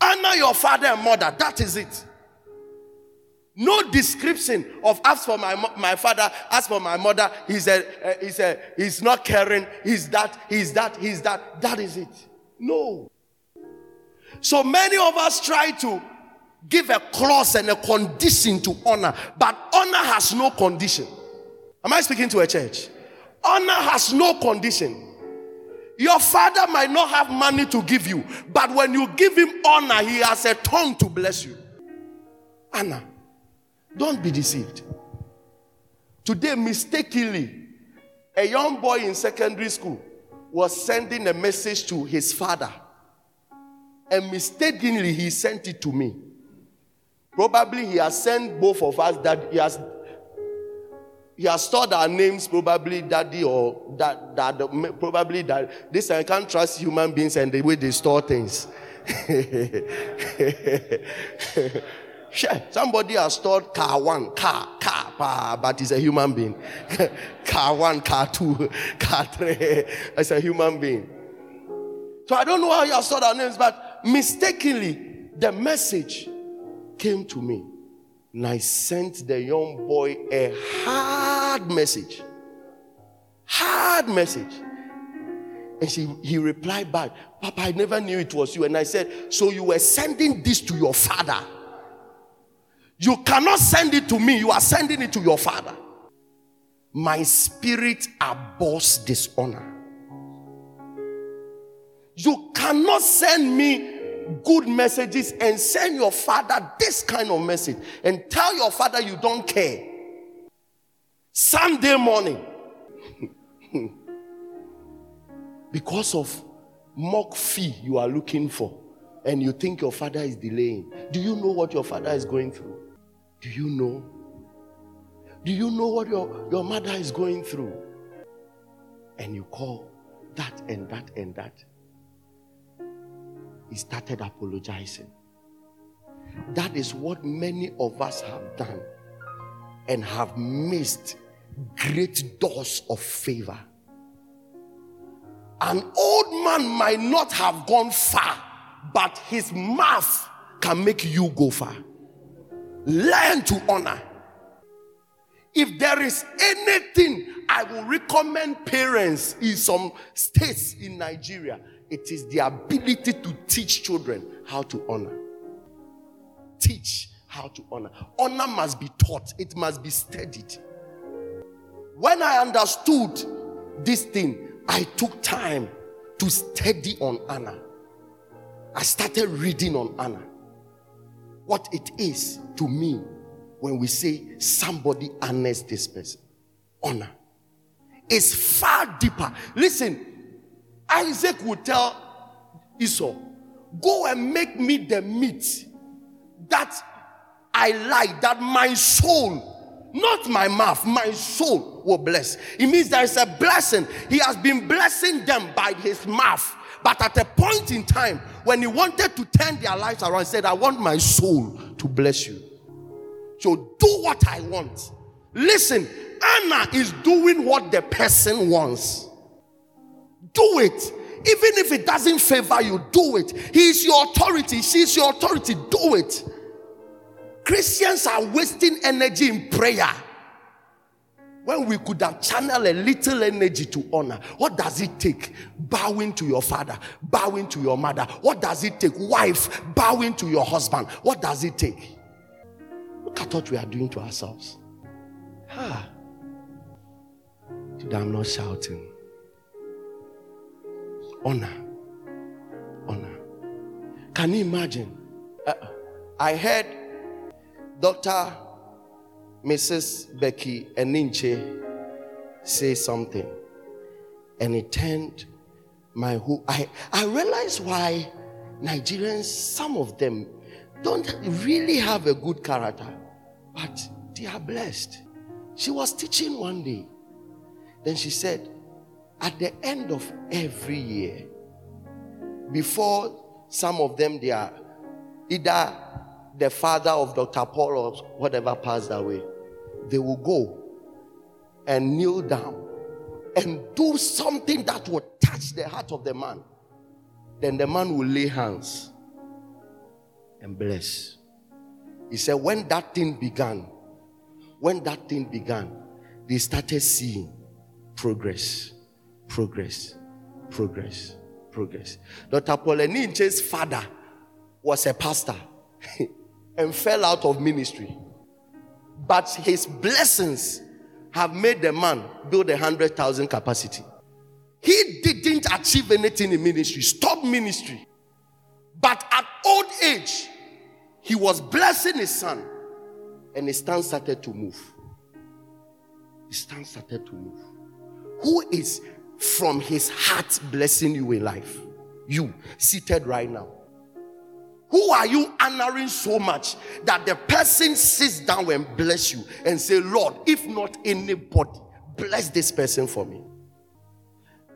Honor your father and mother. That is it. No description of as for my, my father, as for my mother, he's a, he's a, he's not caring, he's that, he's that, he's that. That is it. No. So many of us try to give a clause and a condition to honor, but honor has no condition. Am I speaking to a church? Honor has no condition. Your father might not have money to give you, but when you give him honor, he has a tongue to bless you. Honor. Don't be deceived. Today, mistakenly, a young boy in secondary school was sending a message to his father, and mistakenly, he sent it to me. Probably he has sent both of us that he has he has stored our names, probably daddy or that, that probably that. This I can't trust human beings and the way they store things. Sure. Somebody has stored car one, car, car, but he's a human being. car one, car two, car three. It's a human being. So I don't know how you have stored our names, but mistakenly, the message came to me. And I sent the young boy a hard message. Hard message. And she, he replied back, Papa, I never knew it was you. And I said, So you were sending this to your father? You cannot send it to me, you are sending it to your father. My spirit abhors dishonor. You cannot send me good messages and send your father this kind of message and tell your father you don't care. Sunday morning, because of mock fee you are looking for, and you think your father is delaying. Do you know what your father is going through? Do you know? Do you know what your, your mother is going through? And you call that and that and that. He started apologizing. That is what many of us have done and have missed great doors of favor. An old man might not have gone far, but his mouth can make you go far. Learn to honor. If there is anything I will recommend parents in some states in Nigeria, it is the ability to teach children how to honor. Teach how to honor. Honor must be taught, it must be studied. When I understood this thing, I took time to study on honor. I started reading on honor. What it is to me when we say somebody honors this person. Honor is far deeper. Listen, Isaac would tell Esau, Go and make me the meat that I like, that my soul, not my mouth, my soul will bless. It means there is a blessing. He has been blessing them by his mouth. But at a point in time, when he wanted to turn their lives around, he said, I want my soul to bless you. So do what I want. Listen, Anna is doing what the person wants. Do it. Even if it doesn't favor you, do it. He is your authority. She is your authority. Do it. Christians are wasting energy in prayer when we could have channeled a little energy to honor. What does it take? Bowing to your father, bowing to your mother. What does it take? Wife, bowing to your husband. What does it take? Look at what we are doing to ourselves. Ah. Today I'm not shouting. Honor. Honor. Can you imagine? Uh, I heard Dr. Mrs. Becky Enenche say something, and it turned my whole. I, I realized why Nigerians, some of them, don't really have a good character, but they are blessed. She was teaching one day. Then she said, at the end of every year, before some of them they are either the father of Dr. Paul or whatever passed away, they will go and kneel down and do something that will touch the heart of the man. Then the man will lay hands and bless. He said, when that thing began, when that thing began, they started seeing progress, progress, progress, progress. Dr. Paul Enenche's father was a pastor and fell out of ministry. But his blessings have made the man build a hundred thousand capacity. He didn't achieve anything in ministry, stop ministry. But at old age, he was blessing his son, and his stand started to move. His stand started to move. Who is from his heart blessing you in life? You, seated right now. Who are you honoring so much that the person sits down and bless you and say, Lord, if not anybody, bless this person for me.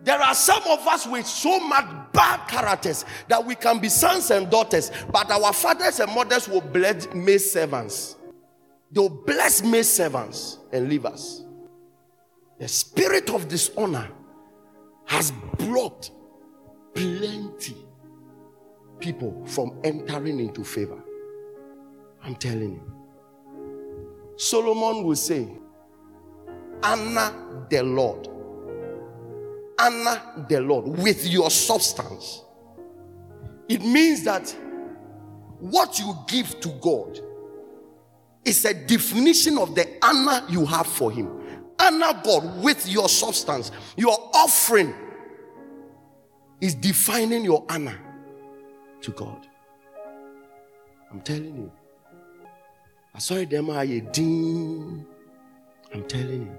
There are some of us with so much bad characters that we can be sons and daughters, but our fathers and mothers will bless maid servants. They'll bless maid servants and leave us. The spirit of dishonor has blocked plenty people from entering into favor. I'm telling you. Solomon will say, Honor the Lord. Honor the Lord with your substance. It means that what you give to God is a definition of the honor you have for Him. Honor God with your substance. Your offering is defining your honor to God. I'm telling you. I saw them a ding. I'm telling you.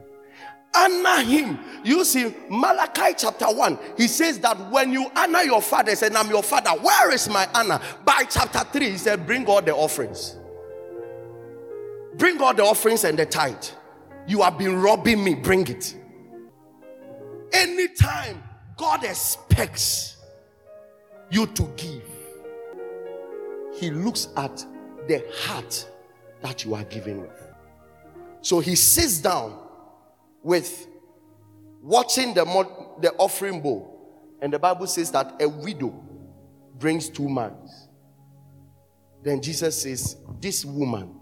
Honor him. You see, Malachi chapter 1, he says that when you honor your father, and I'm your father, where is my honor? By chapter 3, he said, Bring all the offerings. Bring all the offerings and the tithe. You have been robbing me, bring it. Anytime God expects you to give, He looks at the heart that you are giving with. So He sits down with watching the, the offering bowl, and the Bible says that a widow brings two mugs. Then Jesus says, This woman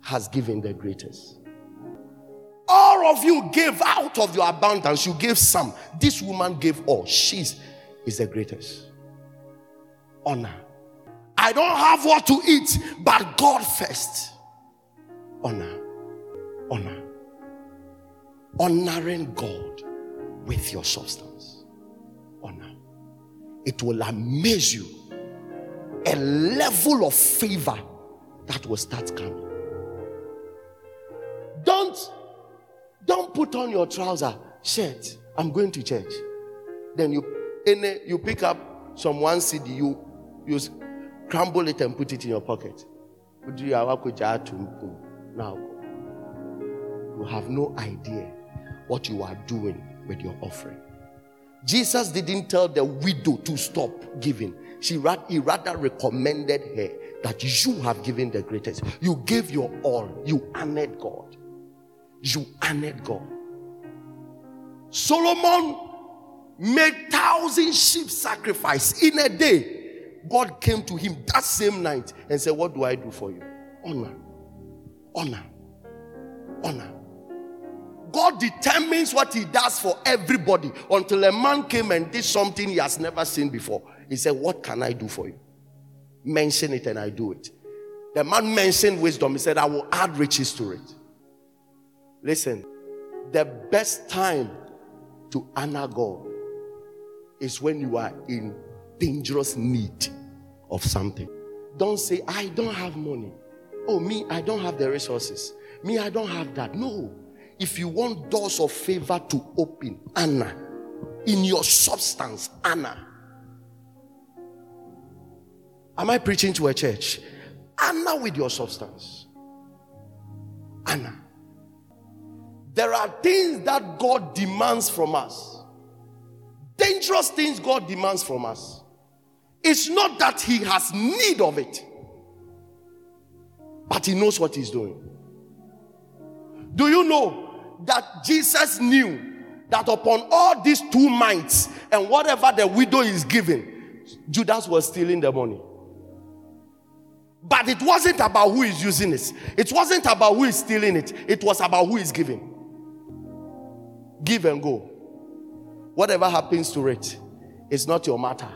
has given the greatest. All of you gave out of your abundance, you gave some. This woman gave all. She is the greatest. Honor. I don't have what to eat, but God first. Honor. Honor. Honoring God with your substance. Honor. It will amaze you. A level of favor that will start coming. Don't don't put on your trouser shirt. I'm going to church. Then you in you pick up some one cedi, you you crumble it and put it in your pocket. Now you have no idea what you are doing with your offering. Jesus didn't tell the widow to stop giving. She he rather recommended her that you have given the greatest. You gave your all. You honored God. You honored God. Solomon made thousand sheep sacrifice in a day. God came to him that same night and said, What do I do for you? Honor. Honor. Honor. God determines what he does for everybody until a man came and did something he has never seen before. He said, What can I do for you? Mention it and I do it. The man mentioned wisdom. He said, I will add riches to it. Listen, the best time to honor God is when you are in dangerous need of something. Don't say, I don't have money. Oh, me, I don't have the resources. Me, I don't have that. No. If you want doors of favor to open, Anna, in your substance, Anna. Am I preaching to a church? Anna with your substance. Anna. There are things that God demands from us. Dangerous things God demands from us. It's not that He has need of it, but He knows what He's doing. Do you know that Jesus knew that upon all these two mites and whatever the widow is giving, Judas was stealing the money? But it wasn't about who is using it. It wasn't about who is stealing it. It was about who is giving. Give and go. Whatever happens to it, it is not your matter.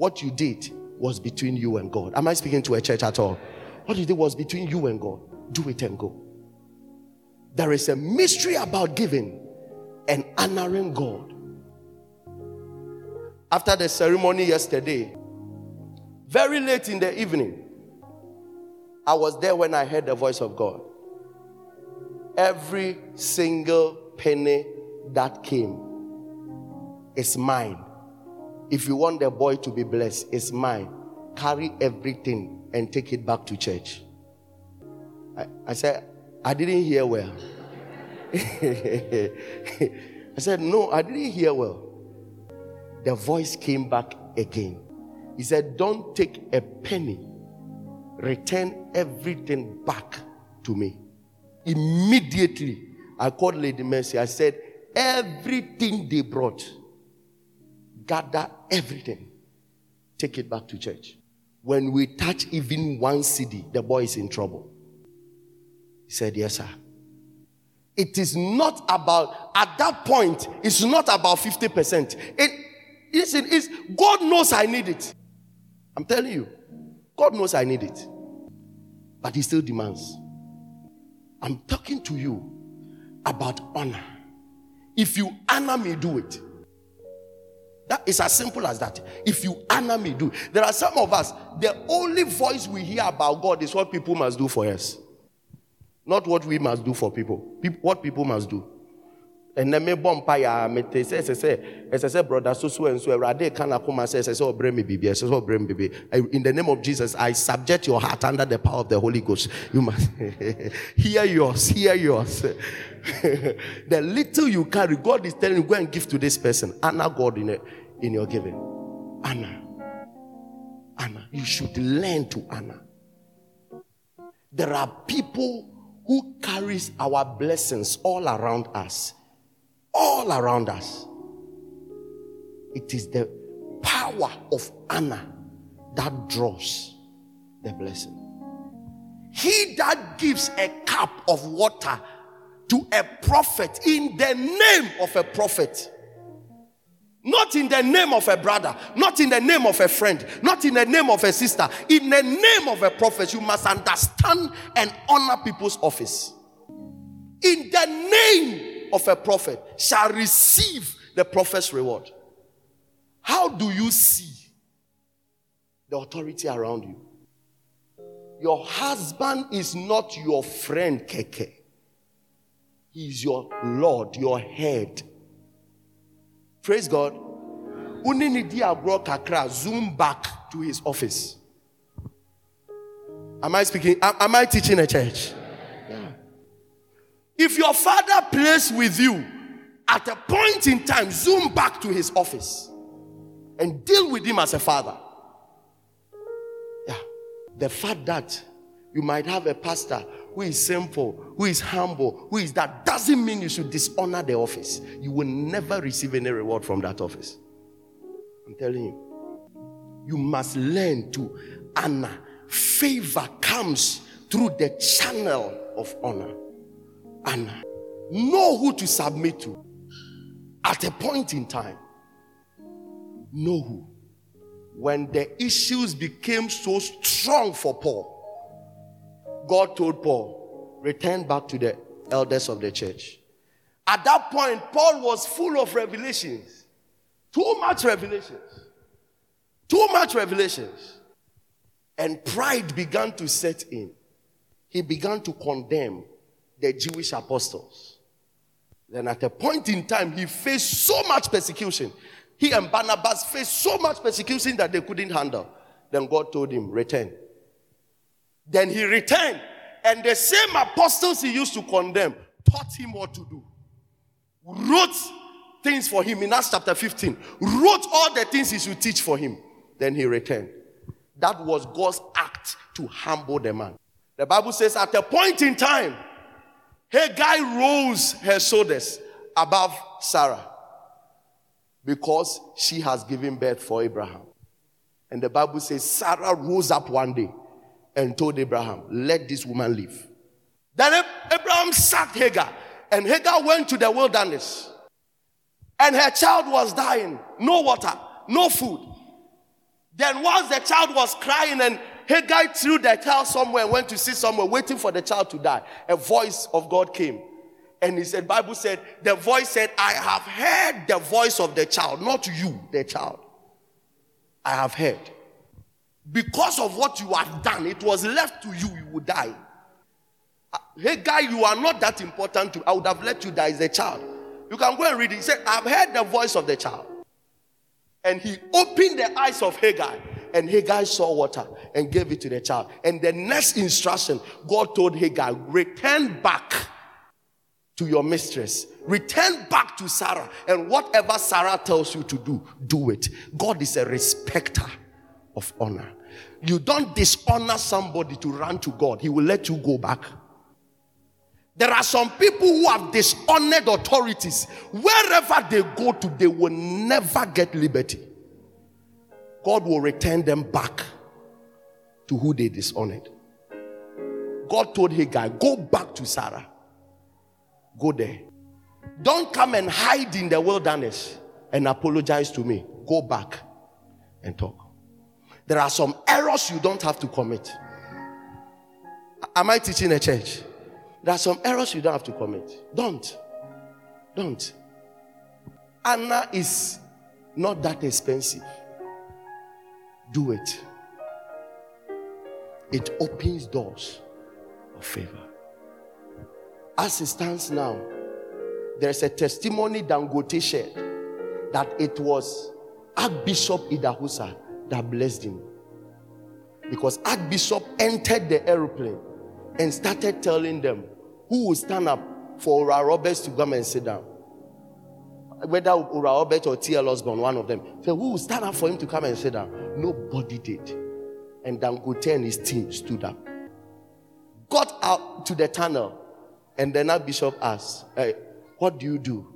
What you did was between you and God. Am I speaking to a church at all? What you did was between you and God. Do it and go. There is a mystery about giving and honoring God. After the ceremony yesterday, very late in the evening, I was there when I heard the voice of God. Every single penny that came is mine. If you want the boy to be blessed, it's mine. Carry everything and take it back to church. I, I said, I didn't hear well. I said, No, I didn't hear well. The voice came back again. He said, Don't take a penny, return everything back to me. Immediately, I called Lady Mercy. I said, Everything they brought, gather everything, take it back to church. When we touch even one cedi, the boy is in trouble. He said, Yes, sir. It is not about, at that point, it's not about 50%. It, listen, it's, God knows I need it. I'm telling you, God knows I need it. But He still demands. I'm talking to you about honor. If you honor me, do it. That is as simple as that. If you honor me, do. There are some of us, the only voice we hear about God is what people must do for us. Not what we must do for people. what people must do. Then me bompa ya mete say say say say say brother so so and so rade can akoma me baby in the name of Jesus I subject your heart under the power of the Holy Ghost you must hear yours hear yours the little you carry God is telling you go and give to this person honor God in it in your giving honor honor you should learn to honor there are people who carries our blessings all around us all around us. It is the power of honor that draws. the blessing. He that gives a cup of water to a prophet in the name of a prophet, not in the name of a brother, not in the name of a friend, not in the name of a sister, in the name of a prophet, you must understand and honor people's office. In the name of a prophet, shall receive the prophet's reward. How do you see the authority around you? Your husband is not your friend, Keke. He is your Lord, your head. Praise God. Kakra, zoom back to his office. Am I speaking? Am I teaching a church? If your father plays with you, at a point in time, zoom back to his office and deal with him as a father. Yeah. The fact that you might have a pastor who is simple, who is humble, who is that doesn't mean you should dishonor the office. You will never receive any reward from that office. I'm telling you. You must learn to honor. Favor comes through the channel of honor. Honor. Know who to submit to at a point in time. Know who. When the issues became so strong for Paul, God told Paul, return back to the elders of the church. At that point, Paul was full of revelations. Too much revelations. Too much revelations. And pride began to set in. He began to condemn the Jewish apostles. Then, at a point in time, he faced so much persecution. He and Barnabas faced so much persecution that they couldn't handle. Then God told him, Return. Then he returned, and the same apostles he used to condemn taught him what to do. Wrote things for him in Acts chapter 15, wrote all the things he should teach for him. Then he returned. That was God's act to humble the man. The Bible says, at a point in time, Hagar rose her shoulders above Sarah because she has given birth for Abraham. And the Bible says Sarah rose up one day and told Abraham, Let this woman live. Then Abraham sacked Hagar, and Hagar went to the wilderness. And her child was dying, no water, no food. Then, once the child was crying, and Hagar threw the child somewhere, went to see somewhere, waiting for the child to die, a voice of God came. And he said, Bible said, the voice said, I have heard the voice of the child, not you, the child. I have heard. Because of what you have done, it was left to you, you would die. Uh, hey, guy, you are not that important to. I would have let you die as a child. You can go and read it. He said, I've heard the voice of the child. And he opened the eyes of Hagar, and Hagar saw water and gave it to the child. And the next instruction, God told Hagar, return back to your mistress. Return back to Sarah. And whatever Sarah tells you to do, do it. God is a respecter of honor. You don't dishonor somebody to run to God, He will let you go back. There are some people who have dishonored authorities. Wherever they go to, they will never get liberty. God will return them back to who they dishonored. God told Hagar, Go back to Sarah. Go there. Don't come and hide in the wilderness and apologize to me. Go back and talk. There are some errors you don't have to commit. Am I teaching a church? There are some errors you don't have to commit. Don't. Don't. Anna is not that expensive. Do it. It opens doors of favor. As it stands now, there's a testimony Dangote shared that it was Archbishop Idahosa that blessed him. Because Archbishop entered the aeroplane and started telling them who will stand up for Oral Roberts to come and sit down. Whether Oral Roberts or T.L. Osborn, one of them. So who will stand up for him to come and sit down? Nobody did. And Dangote and his team stood up. Got out to the tunnel. And then Archbishop asked, hey, what do you do?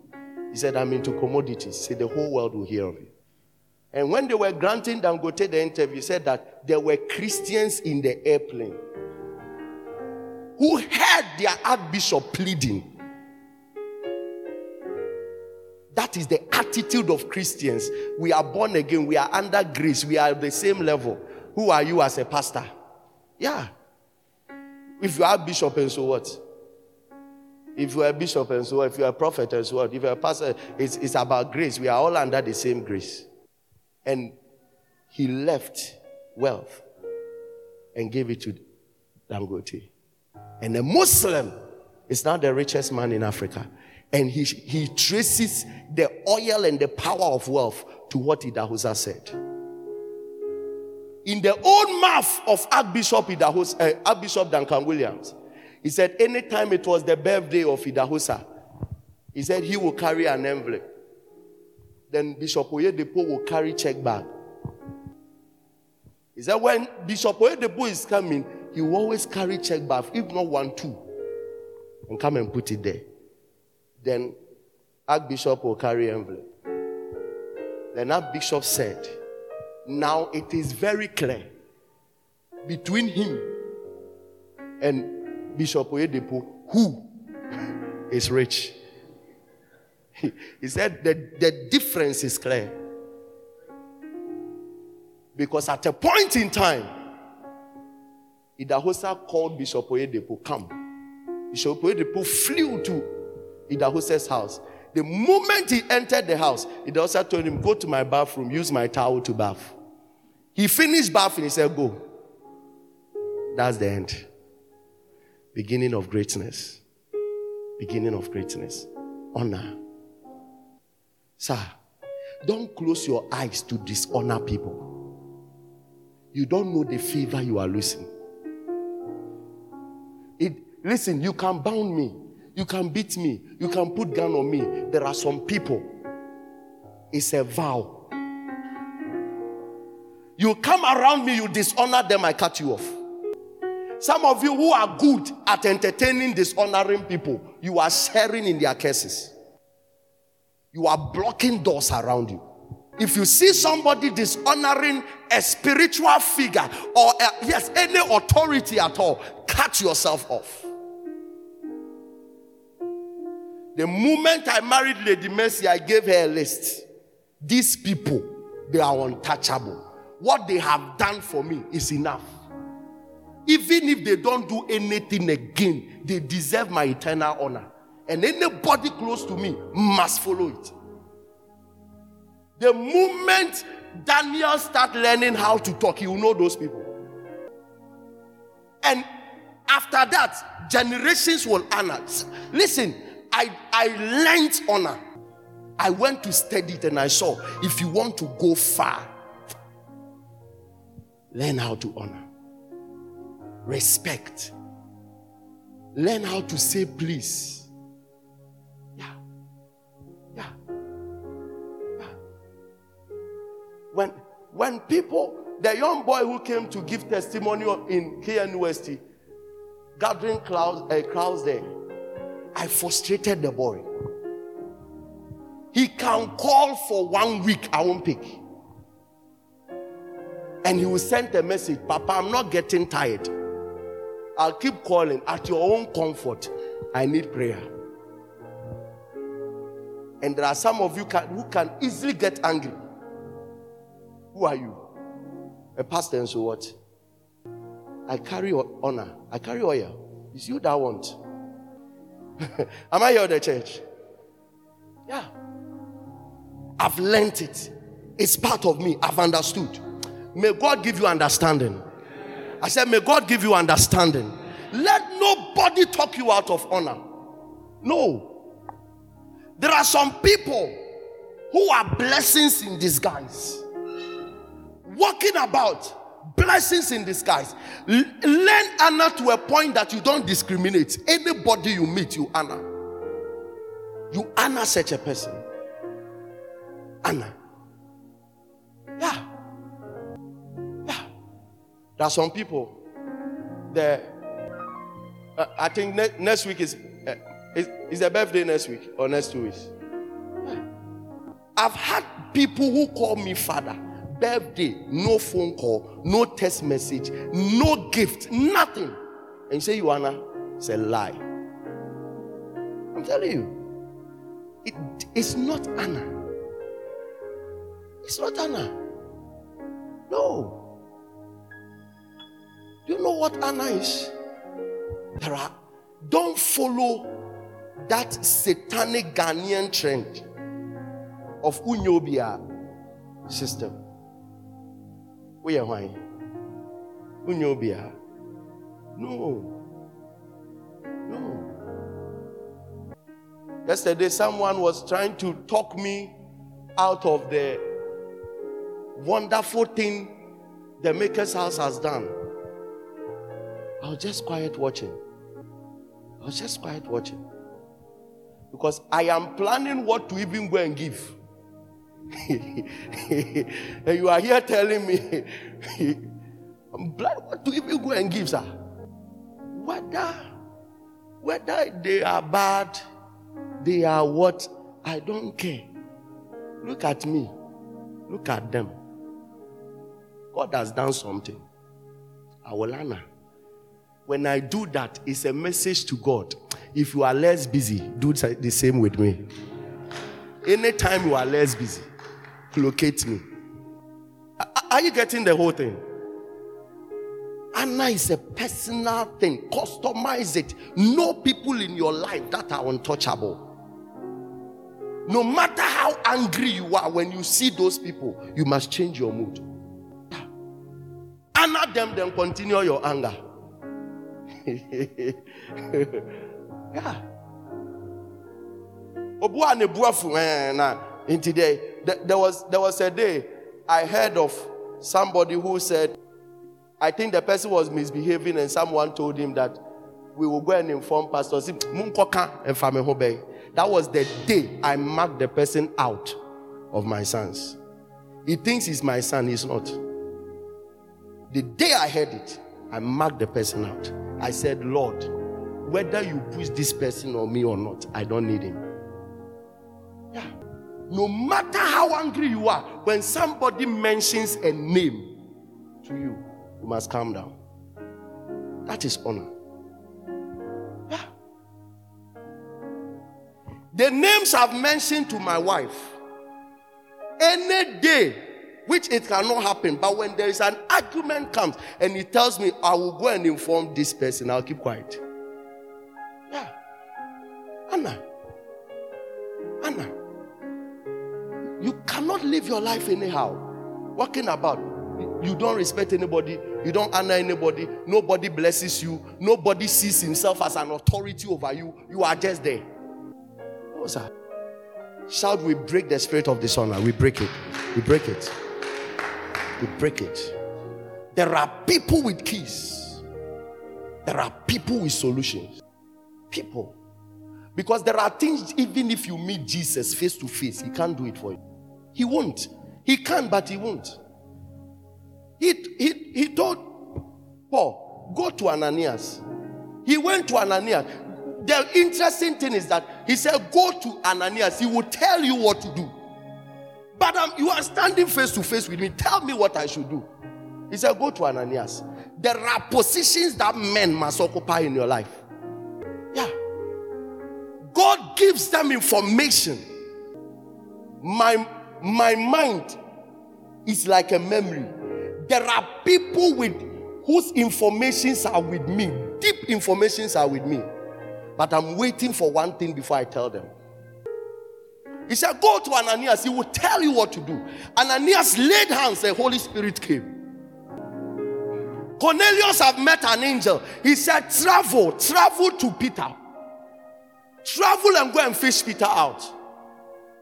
He said, I'm into commodities. Say the whole world will hear of you. And when they were granting Dangote the interview, said that there were Christians in the airplane who heard their archbishop pleading. That is the attitude of Christians. We are born again, we are under grace, we are at the same level. Who are you as a pastor? Yeah. If you are bishop and so what? If you are a bishop and so what? If you are a prophet and so what? If you are a pastor, it's, it's about grace. We are all under the same grace. And he left wealth and gave it to Dangote. And a Muslim is now the richest man in Africa. And he, he traces the oil and the power of wealth to what Idahosa said. In the own mouth of Archbishop, Idahosa, uh, Archbishop Duncan Williams, he said, anytime it was the birthday of Idahosa, he said he will carry an envelope. Then Bishop Oyedepo will carry check bag. He said, when Bishop Oyedepo is coming, he will always carry check bag, if not one, two, and come and put it there. Then Archbishop will carry envelope. Then Archbishop said, now it is very clear between him and Bishop Oyedepo who is rich. He, said the, the difference is clear. Because at a point in time, Idahosa called Bishop Oyedepo, come. Bishop Oyedepo flew to Idahosa's house. The moment he entered the house, Idahosa told him, Go to my bathroom, use my towel to bath. He finished bathing, he said, Go. That's the end. Beginning of greatness. Beginning of greatness. Honor. Sir, don't close your eyes to dishonor people. You don't know the favor you are losing. It, listen, you can bound me, you can beat me, you can put gun on me. There are some people. It's a vow. You come around me, you dishonor them, I cut you off. Some of you who are good at entertaining dishonoring people, you are sharing in their cases. You are blocking doors around you. If you see somebody dishonoring a spiritual figure or a, yes, any authority at all, cut yourself off. The moment I married Lady Mercy, I gave her a list. These people, they are untouchable. What they have done for me is enough. Even if they don't do anything again, they deserve my eternal honor. And anybody close to me must follow it. The moment Daniel start learning how to talk, he will know those people. And after that, generations will honor. Listen, I, I learned honor. I went to study it and I saw if you want to go far, learn how to honor, respect, learn how to say please. When, when people, the young boy who came to give testimony in KNUST, gathering crowds, uh, crowds there, I frustrated the boy. He can call for one week, I won't pick. And he will send a message Papa, I'm not getting tired. I'll keep calling at your own comfort. I need prayer. And there are some of you can, who can easily get angry. Who are you? A pastor, and so what? I carry honor, I carry oil. It's you that want. Am I here the church? Yeah. I've learned it. It's part of me. I've understood. May God give you understanding. I said, May God give you understanding. Let nobody talk you out of honor. No. There are some people who are blessings in disguise, walking about blessings in disguise. Learn honor to a point that you don't discriminate. Anybody you meet, you honor. You honor such a person. Honor. Yeah. Yeah. There are some people. The uh, I think ne- next week is, uh, is is a birthday next week or next two weeks. Yeah. I've had people who call me father. Birthday, no phone call, no text message, no gift, nothing. And you say, Anna, it's a lie. I'm telling you, it, it's not Anna. It's not Anna. No. Do you know what Anna is? There are, don't follow that satanic Ghanaian trend of Unyobia system. We are why? Unyobia. No. No. Yesterday, someone was trying to talk me out of the wonderful thing the Maker's house has done. I was just quiet watching. I was just quiet watching. Because I am planning what to even go and give. you are here telling me, I'm planning what do even go and give, sir. Whether, whether they are bad, they are what, I don't care. Look at me. Look at them. God has done something. Awolana. When I do that, it's a message to God. If you are less busy, do the same with me. Anytime you are less busy, locate me. Are you getting the whole thing? Anna is a personal thing. Customize it. No people in your life that are untouchable. No matter how angry you are when you see those people, you must change your mood. Honor them, then continue your anger. yeah. Obua ne buafu eh, na into there. Was there was a day I heard of somebody who said, I think the person was misbehaving, and someone told him that we will go and inform Pastor. That was the day I marked the person out of my sons. He thinks he's my son, he's not. The day I heard it, I marked the person out. I said, Lord, whether you push this person on me or not, I don't need him. Yeah. No matter how angry you are, when somebody mentions a name to you, you must calm down. That is honor. Yeah. The names I've mentioned to my wife, any day which it cannot happen. But when there is an argument comes and he tells me, I will go and inform this person, I'll keep quiet. Yeah. Anna. Anna. You cannot live your life anyhow. Walking about. You don't respect anybody. You don't honor anybody. Nobody blesses you. Nobody sees himself as an authority over you. You are just there. What's that? Shout, we break the spirit of dishonor. We break it. We break it we break it. There are people with keys, there are people with solutions. People. Because there are things, even if you meet Jesus face to face, he can't do it for you. He won't. He can, but he won't. He, he, he told Paul, go to Ananias. He went to Ananias. The interesting thing is that he said, Go to Ananias. He will tell you what to do. But um, you are standing face to face with me. Tell me what I should do. He said, Go to Ananias. There are positions that men must occupy in your life. God gives them information. My, my mind is like a memory. There are people with whose informations are with me. Deep informations are with me. But I'm waiting for one thing before I tell them. He said, Go to Ananias, he will tell you what to do. Ananias laid hands, the Holy Spirit came. Cornelius have met an angel. He said, Travel, travel to Peter. Travel and go and fish Peter out.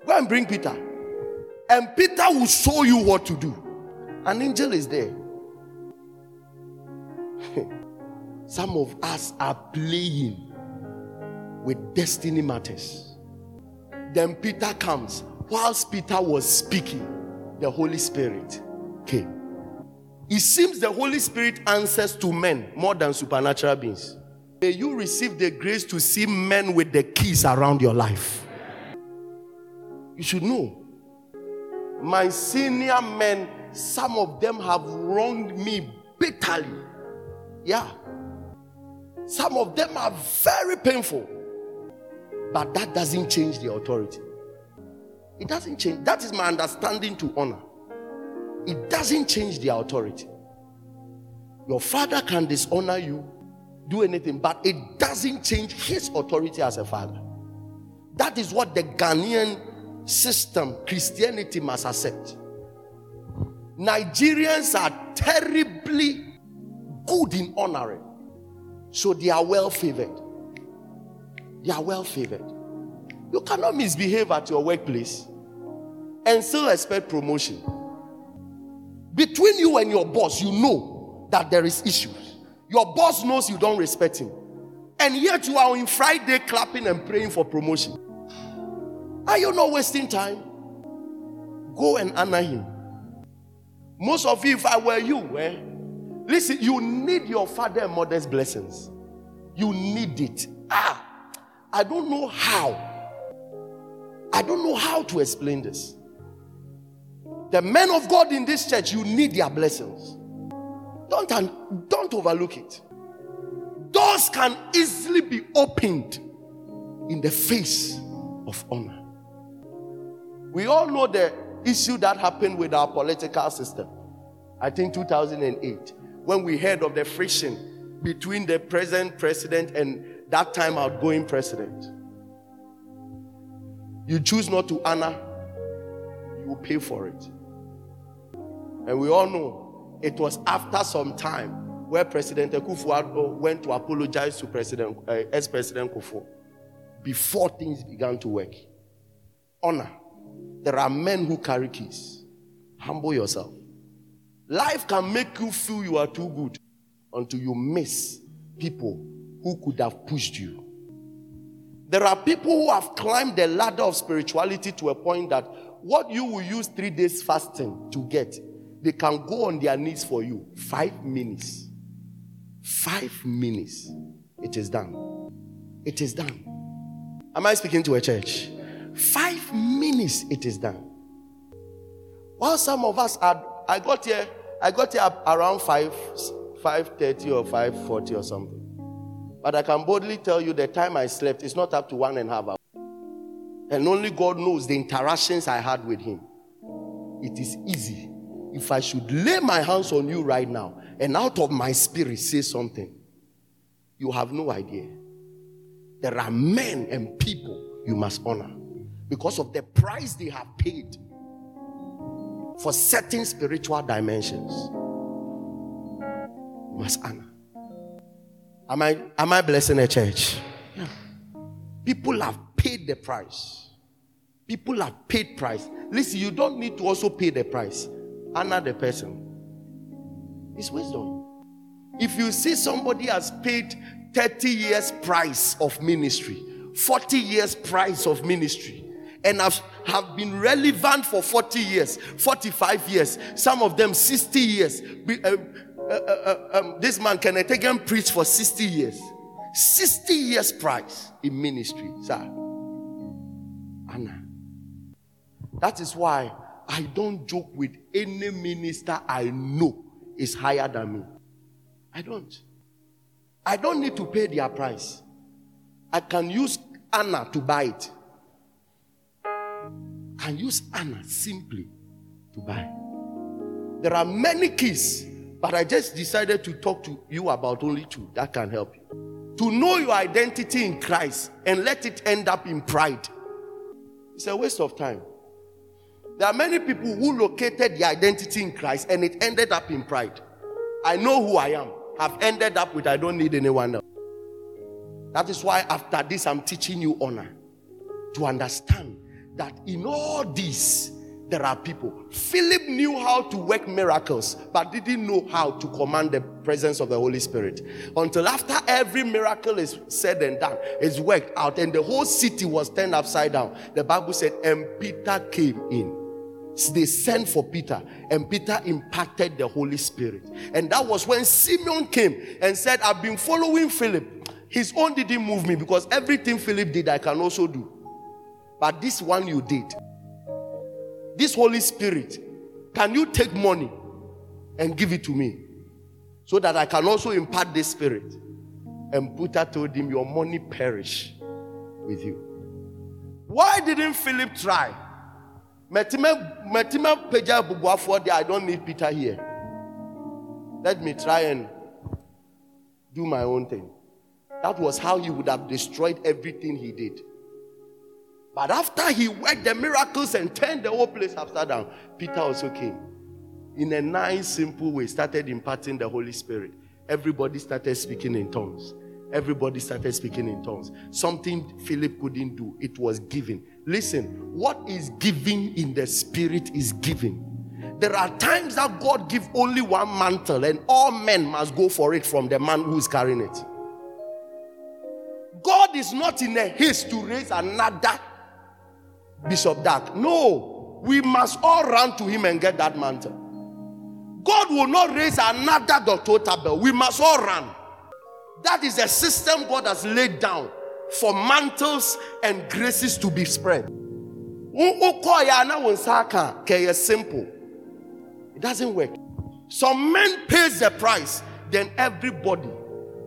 Go and bring Peter. And Peter will show you what to do. An angel is there. Some of us are playing with destiny matters. Then Peter comes. Whilst Peter was speaking, the Holy Spirit came. It seems the Holy Spirit answers to men more than supernatural beings. May you receive the grace to see men with the keys around your life. You should know. My senior men, some of them have wronged me bitterly. Yeah. Some of them are very painful. But that doesn't change the authority. It doesn't change. That is my understanding to honor. It doesn't change the authority. Your father can dishonor you, do anything, but it doesn't change his authority as a father. That is what the Ghanaian system, Christianity, must accept. Nigerians are terribly good in honoring, so they are well favored. They are well favored. You cannot misbehave at your workplace and still expect promotion. Between you and your boss, you know that there is issues. Your boss knows you don't respect him. And yet you are on Friday clapping and praying for promotion. Are you not wasting time? Go and honor him. Most of you, if I were you, eh, listen, you need your father and mother's blessings. You need it. Ah, I don't know how. I don't know how to explain this. The men of God in this church, you need their blessings. Don't, don't overlook it. Doors can easily be opened in the face of honor. We all know the issue that happened with our political system. I think 2008, when we heard of the friction between the present president and that time outgoing president. You choose not to honor, you will pay for it. And we all know it was after some time where President Akufo went to apologize to President uh, ex-President Kufuor before things began to work. Honor. There are men who carry keys. Humble yourself. Life can make you feel you are too good until you miss people who could have pushed you. There are people who have climbed the ladder of spirituality to a point that what you will use three days fasting to get, they can go on their knees for you. Five minutes. Five minutes. It is done. It is done. Am I speaking to a church? Five minutes, it is done. While some of us are, I got here, I got here around five, five thirty or five forty or something. But I can boldly tell you the time I slept is not up to one and a half hours. And only God knows the interactions I had with Him. It is easy. If I should lay my hands on you right now and out of my spirit say something, you have no idea. There are men and people you must honor because of the price they have paid for certain spiritual dimensions. You must honor. Am I am I blessing a church? Yeah. People have paid the price. People have paid price. Listen, you don't need to also pay the price. Honor the person. It's wisdom. If you see somebody has paid 30 years price of ministry, 40 years price of ministry, and have, have been relevant for 40 years, 45 years, some of them 60 years. Be, uh, uh, uh, uh, um, this man can again preach for 60 years. 60 years price in ministry, sir. Anna. That is why I don't joke with any minister I know is higher than me. I don't. I don't need to pay their price. I can use Anna to buy it. Can use Anna simply to buy. There are many keys but I just decided to talk to you about only two that can help you. To know your identity in Christ and let it end up in pride. It's a waste of time. There are many people who located their identity in Christ and it ended up in pride. I know who I am. I've ended up with I don't need anyone else. That is why after this I'm teaching you honor to understand that in all this there are people. Philip knew how to work miracles, but didn't know how to command the presence of the Holy Spirit. Until after every miracle is said and done, is worked out, and the whole city was turned upside down. The Bible said, and Peter came in. They sent for Peter, and Peter impacted the Holy Spirit. And that was when Simeon came and said, I've been following Philip. His own didn't move me because everything Philip did, I can also do. But this one you did. This Holy Spirit, can you take money and give it to me so that I can also impart this spirit? And Peter told him, Your money perish with you. Why didn't Philip try? I don't need Peter here. Let me try and do my own thing. That was how he would have destroyed everything he did. But after he worked the miracles and turned the whole place upside down, Peter also came. In a nice, simple way, started imparting the Holy Spirit. Everybody started speaking in tongues. Everybody started speaking in tongues. Something Philip couldn't do, it was given. Listen, what is given in the spirit is given. There are times that God give only one mantle, and all men must go for it from the man who is carrying it. God is not in a haste to raise another Bishop Dag. No, we must all run to him and get that mantle. God will not raise another Dr. Tabel. We must all run. That is a system God has laid down for mantles and graces to be spread. simple. It doesn't work. Some men pays the price, then everybody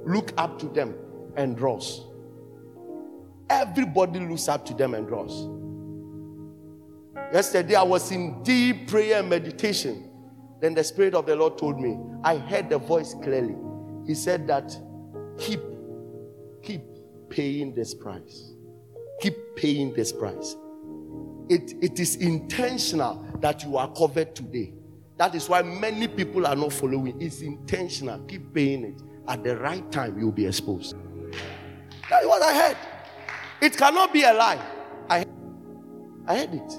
look up to them and draws. Everybody looks up to them and draws. Yesterday I was in deep prayer and meditation. Then the Spirit of the Lord told me, I heard the voice clearly. He said that keep, keep paying this price. Keep paying this price. It, it is intentional that you are covered today. That is why many people are not following. It's intentional. Keep paying it. At the right time, you'll be exposed. That's what I heard. It cannot be a lie. I, I heard it.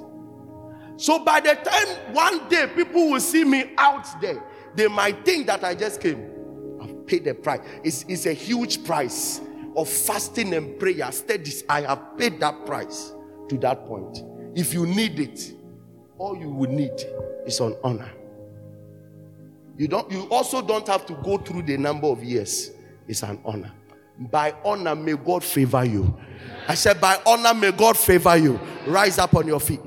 So by the time one day people will see me out there, they might think that I just came. Paid the price. It's, it's a huge price of fasting and prayer. Studies. I have paid that price to that point. If you need it, all you will need is an honor. You don't you also don't have to go through the number of years. It's an honor. By honor, may God favor you. I said, by honor, may God favor you. Rise up on your feet.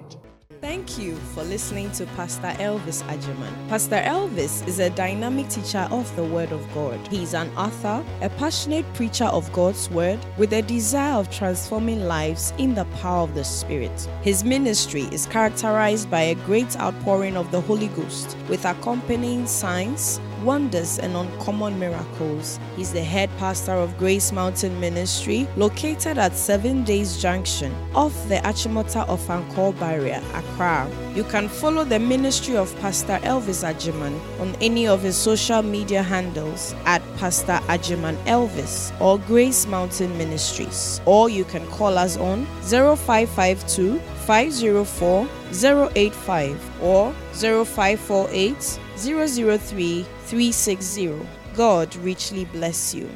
Thank you for listening to Pastor Elvis Agyemang. Pastor Elvis is a dynamic teacher of the Word of God. He is an author, a passionate preacher of God's Word, with a desire of transforming lives in the power of the Spirit. His ministry is characterized by a great outpouring of the Holy Ghost, with accompanying signs, wonders, and uncommon miracles. He's the head pastor of Grace Mountain Ministry, located at Seven Days Junction, off the Achimota Ofankor barrier, Accra. You can follow the ministry of Pastor Elvis Agyemang on any of his social media handles at Pastor Agyemang Elvis or Grace Mountain Ministries, or you can call us on 0552 504 085 or 0548 003 360. God richly bless you.